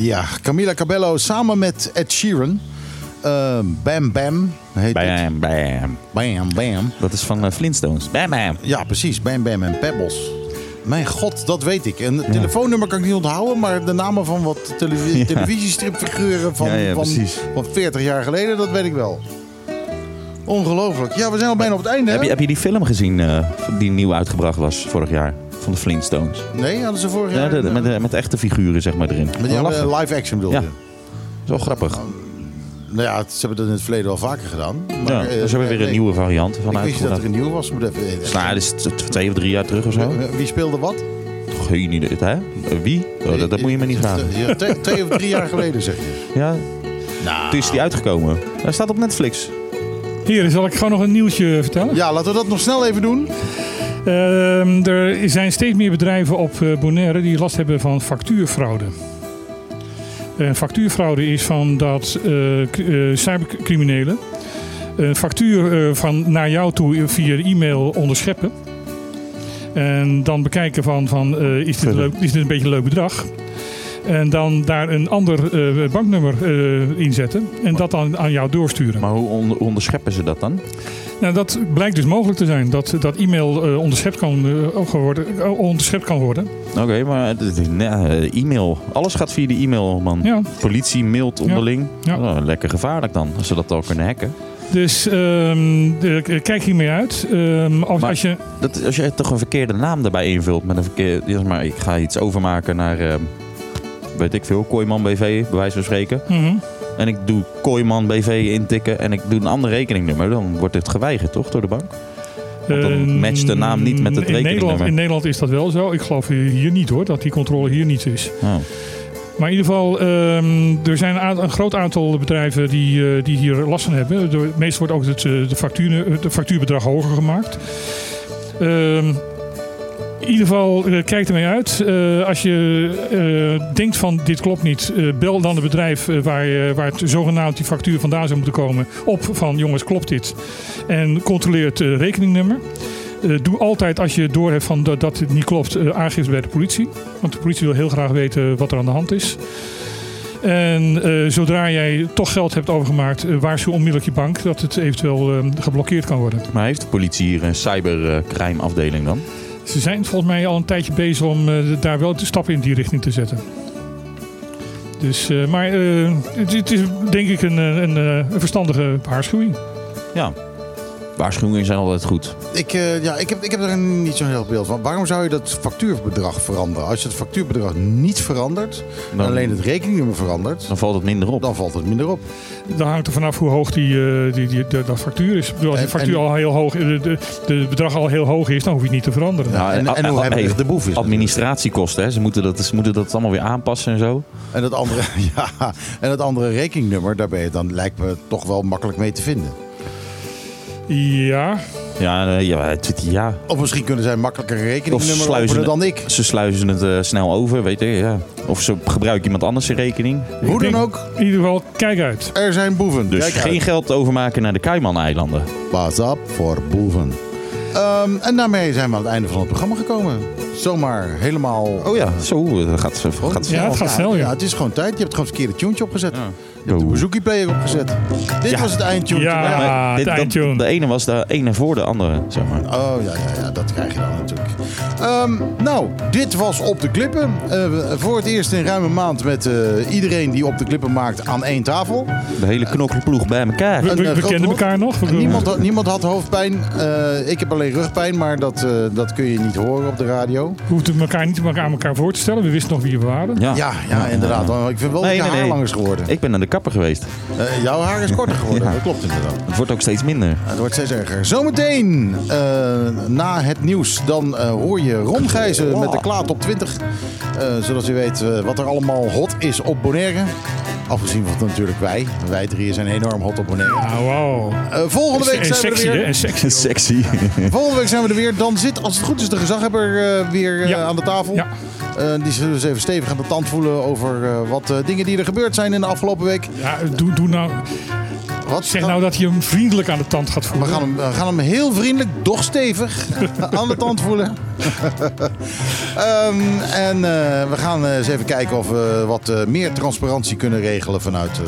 C: Ja, Camila Cabello samen met Ed Sheeran. Eh, bam Bam heet het.
B: Bam, bam.
C: Bam Bam.
B: Dat is van eh, Flintstones. Bam, bam.
C: Ja, precies. Bam Bam en Pebbles. Mijn god, dat weet ik. Een telefoonnummer kan ik niet onthouden, maar de namen van wat televi-
B: Ja.
C: televisiestripfiguren van,
B: Ja,
C: van,
B: precies.
C: van 40 jaar geleden, dat weet ik wel. Ongelooflijk. Ja, we zijn al bijna op het einde.
B: Heb je, heb je die film gezien eh, die nieuw uitgebracht was vorig jaar? Van de Flintstones.
C: Nee, hadden ze vorig
B: Ja,
C: jaar.
B: de- de- met, de- met echte figuren zeg maar erin.
C: met die live action bedoel
B: Ja.
C: je?
B: Zo grappig.
C: Nou ja, ze hebben dat in het verleden wel vaker gedaan. Maar,
B: Ja,
C: eh,
B: dus hebben we weer
C: nee,
B: een nieuwe variant van
C: Ik wist dat er een nieuwe was. Moet even, eh,
B: Nou, dat is twee of drie jaar terug of zo.
C: Wie speelde wat?
B: Geen idee. Hè? Eh, Wie? Oh, dat, dat moet je me niet vragen.
C: Ja, twee, twee of drie jaar geleden zeg je.
B: Ja, Toen is die uitgekomen. Hij staat op Netflix.
A: Hier, zal ik gewoon nog een nieuwtje vertellen?
C: Ja, laten we dat nog snel even doen.
A: Ehm, er zijn steeds meer bedrijven op eh, Bonaire die last hebben van factuurfraude. En factuurfraude is van dat eh, eh, cybercriminelen een factuur eh, van naar jou toe via e-mail onderscheppen. En dan bekijken van, van eh, is, dit een leuk, is dit een beetje een leuk bedrag? En dan daar een ander eh, banknummer eh inzetten en dat dan aan jou doorsturen.
B: Maar hoe onder- onderscheppen ze dat dan?
A: Nou, dat blijkt dus mogelijk te zijn. Dat, dat e-mail eh, onderschept, kan, eh, worden, eh, onderschept kan worden.
B: Oké, maar e-mail. Alles gaat via de e-mail, man.
A: Ja.
B: Politie mailt onderling.
A: Ja.
B: Oh, lekker gevaarlijk dan, als ze dat al kunnen hacken.
A: Dus ehm, de- kijk hiermee uit. Ehm, als,
B: Maar-
A: als je,
B: Dat, als je toch een verkeerde naam erbij invult met een verkeerde... Zeg maar, ik ga iets overmaken naar, eh, weet ik veel, Kooiman BV, bij wijze van spreken.
A: Mhm.
B: En ik doe Kooiman BV intikken en ik doe een ander rekeningnummer. Dan wordt het geweigerd, toch, door de bank? Want dan
A: Ehm,
B: matcht de naam niet met het
A: in Nederland,
B: rekeningnummer.
A: in Nederland is dat wel zo. Ik geloof hier niet hoor, dat die controle hier niet is.
B: Oh.
A: Maar in ieder geval, ehm, er zijn een, groot aantal bedrijven die, eh, die hier last van hebben. Door, meestal wordt ook het, eh, de, factuur, de factuurbedrag hoger gemaakt. Ehm, in ieder geval, eh, kijk ermee uit. Eh, als je eh, denkt van dit klopt niet, bel dan het bedrijf waar, waar het zogenaamd die factuur vandaan zou moeten komen op van jongens klopt dit. En controleer het rekeningnummer. Doe altijd als je doorhebt van dat, dat het niet klopt, eh, aangifte bij de politie. Want de politie wil heel graag weten wat er aan de hand is. En zodra jij toch geld hebt overgemaakt, waarschuw onmiddellijk je bank dat het eventueel eh, geblokkeerd kan worden.
B: Maar heeft de politie hier een cybercrime afdeling dan?
A: Ze zijn volgens mij al een tijdje bezig om eh, daar wel de stappen in die richting te zetten. Dus, eh, maar eh, het, is denk ik een, een, een verstandige waarschuwing.
B: Ja. Waarschuwingen zijn altijd goed.
C: Ik, eh, ja, ik, heb, ik heb er niet zo'n heel beeld van. Waarom zou je dat factuurbedrag veranderen? Als je het factuurbedrag niet verandert, en alleen het rekeningnummer verandert,
B: Dan valt het minder op.
C: dan valt het minder op.
A: Dan hangt er vanaf hoe hoog die, eh, die, die, dat factuur is. Ik bedoel, als de factuur
C: en-
A: al heel hoog, de, de, bedrag al heel hoog is, dan hoef je het niet te veranderen.
C: Ja, en,
B: en-
C: en hoe
B: en-
C: hebben
B: hey,
C: de boef is.
B: Administratiekosten, hè? Ze moeten dat, ze moeten dat allemaal weer aanpassen en zo.
C: En dat andere, ja, en dat andere rekeningnummer, daar ben je dan lijkt me toch wel makkelijk mee te vinden.
A: Ja,
B: Ja, eh, ja, het- ja.
C: Of misschien kunnen zij makkelijker een
B: Of
C: rekeningnummer
B: sluizen
C: openen
B: het-
C: dan ik.
B: Ze sluizen het eh, snel over, weet je. Ja. Of ze gebruiken iemand anders zijn rekening.
C: Hoe dan ook,
A: in ieder geval, kijk uit.
C: er zijn boeven.
B: Dus
C: Kijk
B: geen
C: uit.
B: geld overmaken naar de Cayman-eilanden.
C: Pas op voor boeven. Ehm, en daarmee zijn we aan het einde van het programma gekomen. Zomaar helemaal...
B: Oh ja, zo. Dat gaat, gaat
A: Ja, het gaat snel,
C: Ja,
A: ja.
C: het is gewoon tijd. Je hebt gewoon het verkeerde tuentje opgezet.
B: Ja.
C: Je hebt de. Bouzouki player opgezet. Dit
B: Ja.
C: was het eindtune.
A: Ja.
B: Dit-
A: het
B: dat-
A: eindtune.
B: de ene was de ene voor de andere, zeg maar.
C: Oh ja, ja, ja, dat krijg je dan natuurlijk. Ehm, nou, dit was Op de Klippen. Eh, voor het eerst in ruim een maand met eh, iedereen die Op de Klippen maakt aan één tafel.
B: De hele knokkelploeg bij elkaar.
A: We, we,
C: eh,
A: we
C: grote
A: kenden
C: hoofd-
A: elkaar nog.
C: Niemand, had- niemand had hoofdpijn. Eh, ik heb alleen rugpijn, maar dat, eh, dat kun je niet horen op de radio.
A: We hoefden elkaar niet aan elkaar voor te stellen. We wisten nog wie we waren.
B: Ja,
C: Ja, ja, inderdaad. Ik vind wel
B: Nee,
C: dat je
B: nee,
C: haar
B: nee.
C: geworden.
B: Ik ben naar de kapper geweest.
C: Eh, jouw haar is korter geworden,
B: Ja.
C: dat klopt inderdaad.
B: Het wordt ook steeds minder.
C: Het wordt steeds erger. Zometeen, eh, na het nieuws, dan eh, hoor je Ron Gijzen met de Klaat op 20. Eh, zodat u weet wat er allemaal hot is op Bonaire. Afgezien van natuurlijk wij. Wij drieën zijn enorm hot op Bonaire.
A: Ah, wow.
C: Eh, volgende week
A: En
C: zijn
A: sexy,
C: we er
A: hè?
C: weer.
A: En sexy. ook.
B: Sexy.
C: Volgende week zijn we er weer. Dan zit, als het goed is, de gezaghebber eh, weer eh,
A: Ja.
C: aan de tafel.
A: Ja.
C: Eh, die zullen dus even stevig aan de tand voelen over eh, wat eh, dingen die er gebeurd zijn in de afgelopen week.
A: Ja, doe, doe nou,
C: Wat?
A: zeg nou dat hij hem vriendelijk aan de tand gaat
C: We
A: voelen.
C: gaan, hem, we gaan hem heel vriendelijk, doch stevig aan de tand voelen. Ehm, en eh, we gaan eh, eens even kijken of we wat eh, meer transparantie kunnen regelen vanuit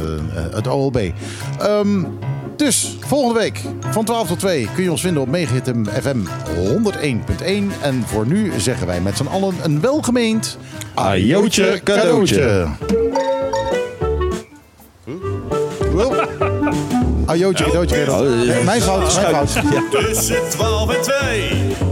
C: het OLB. Ehm, dus volgende week van 12 tot 2 kun je ons vinden op Megahitem FM 101.1. En voor nu zeggen wij met z'n allen een welgemeend
B: Ajootje cadeautje.
C: Gerard.
B: Oh,
C: Nee, Mijn fout, mijn fout.
H: Tussen 12 en 2.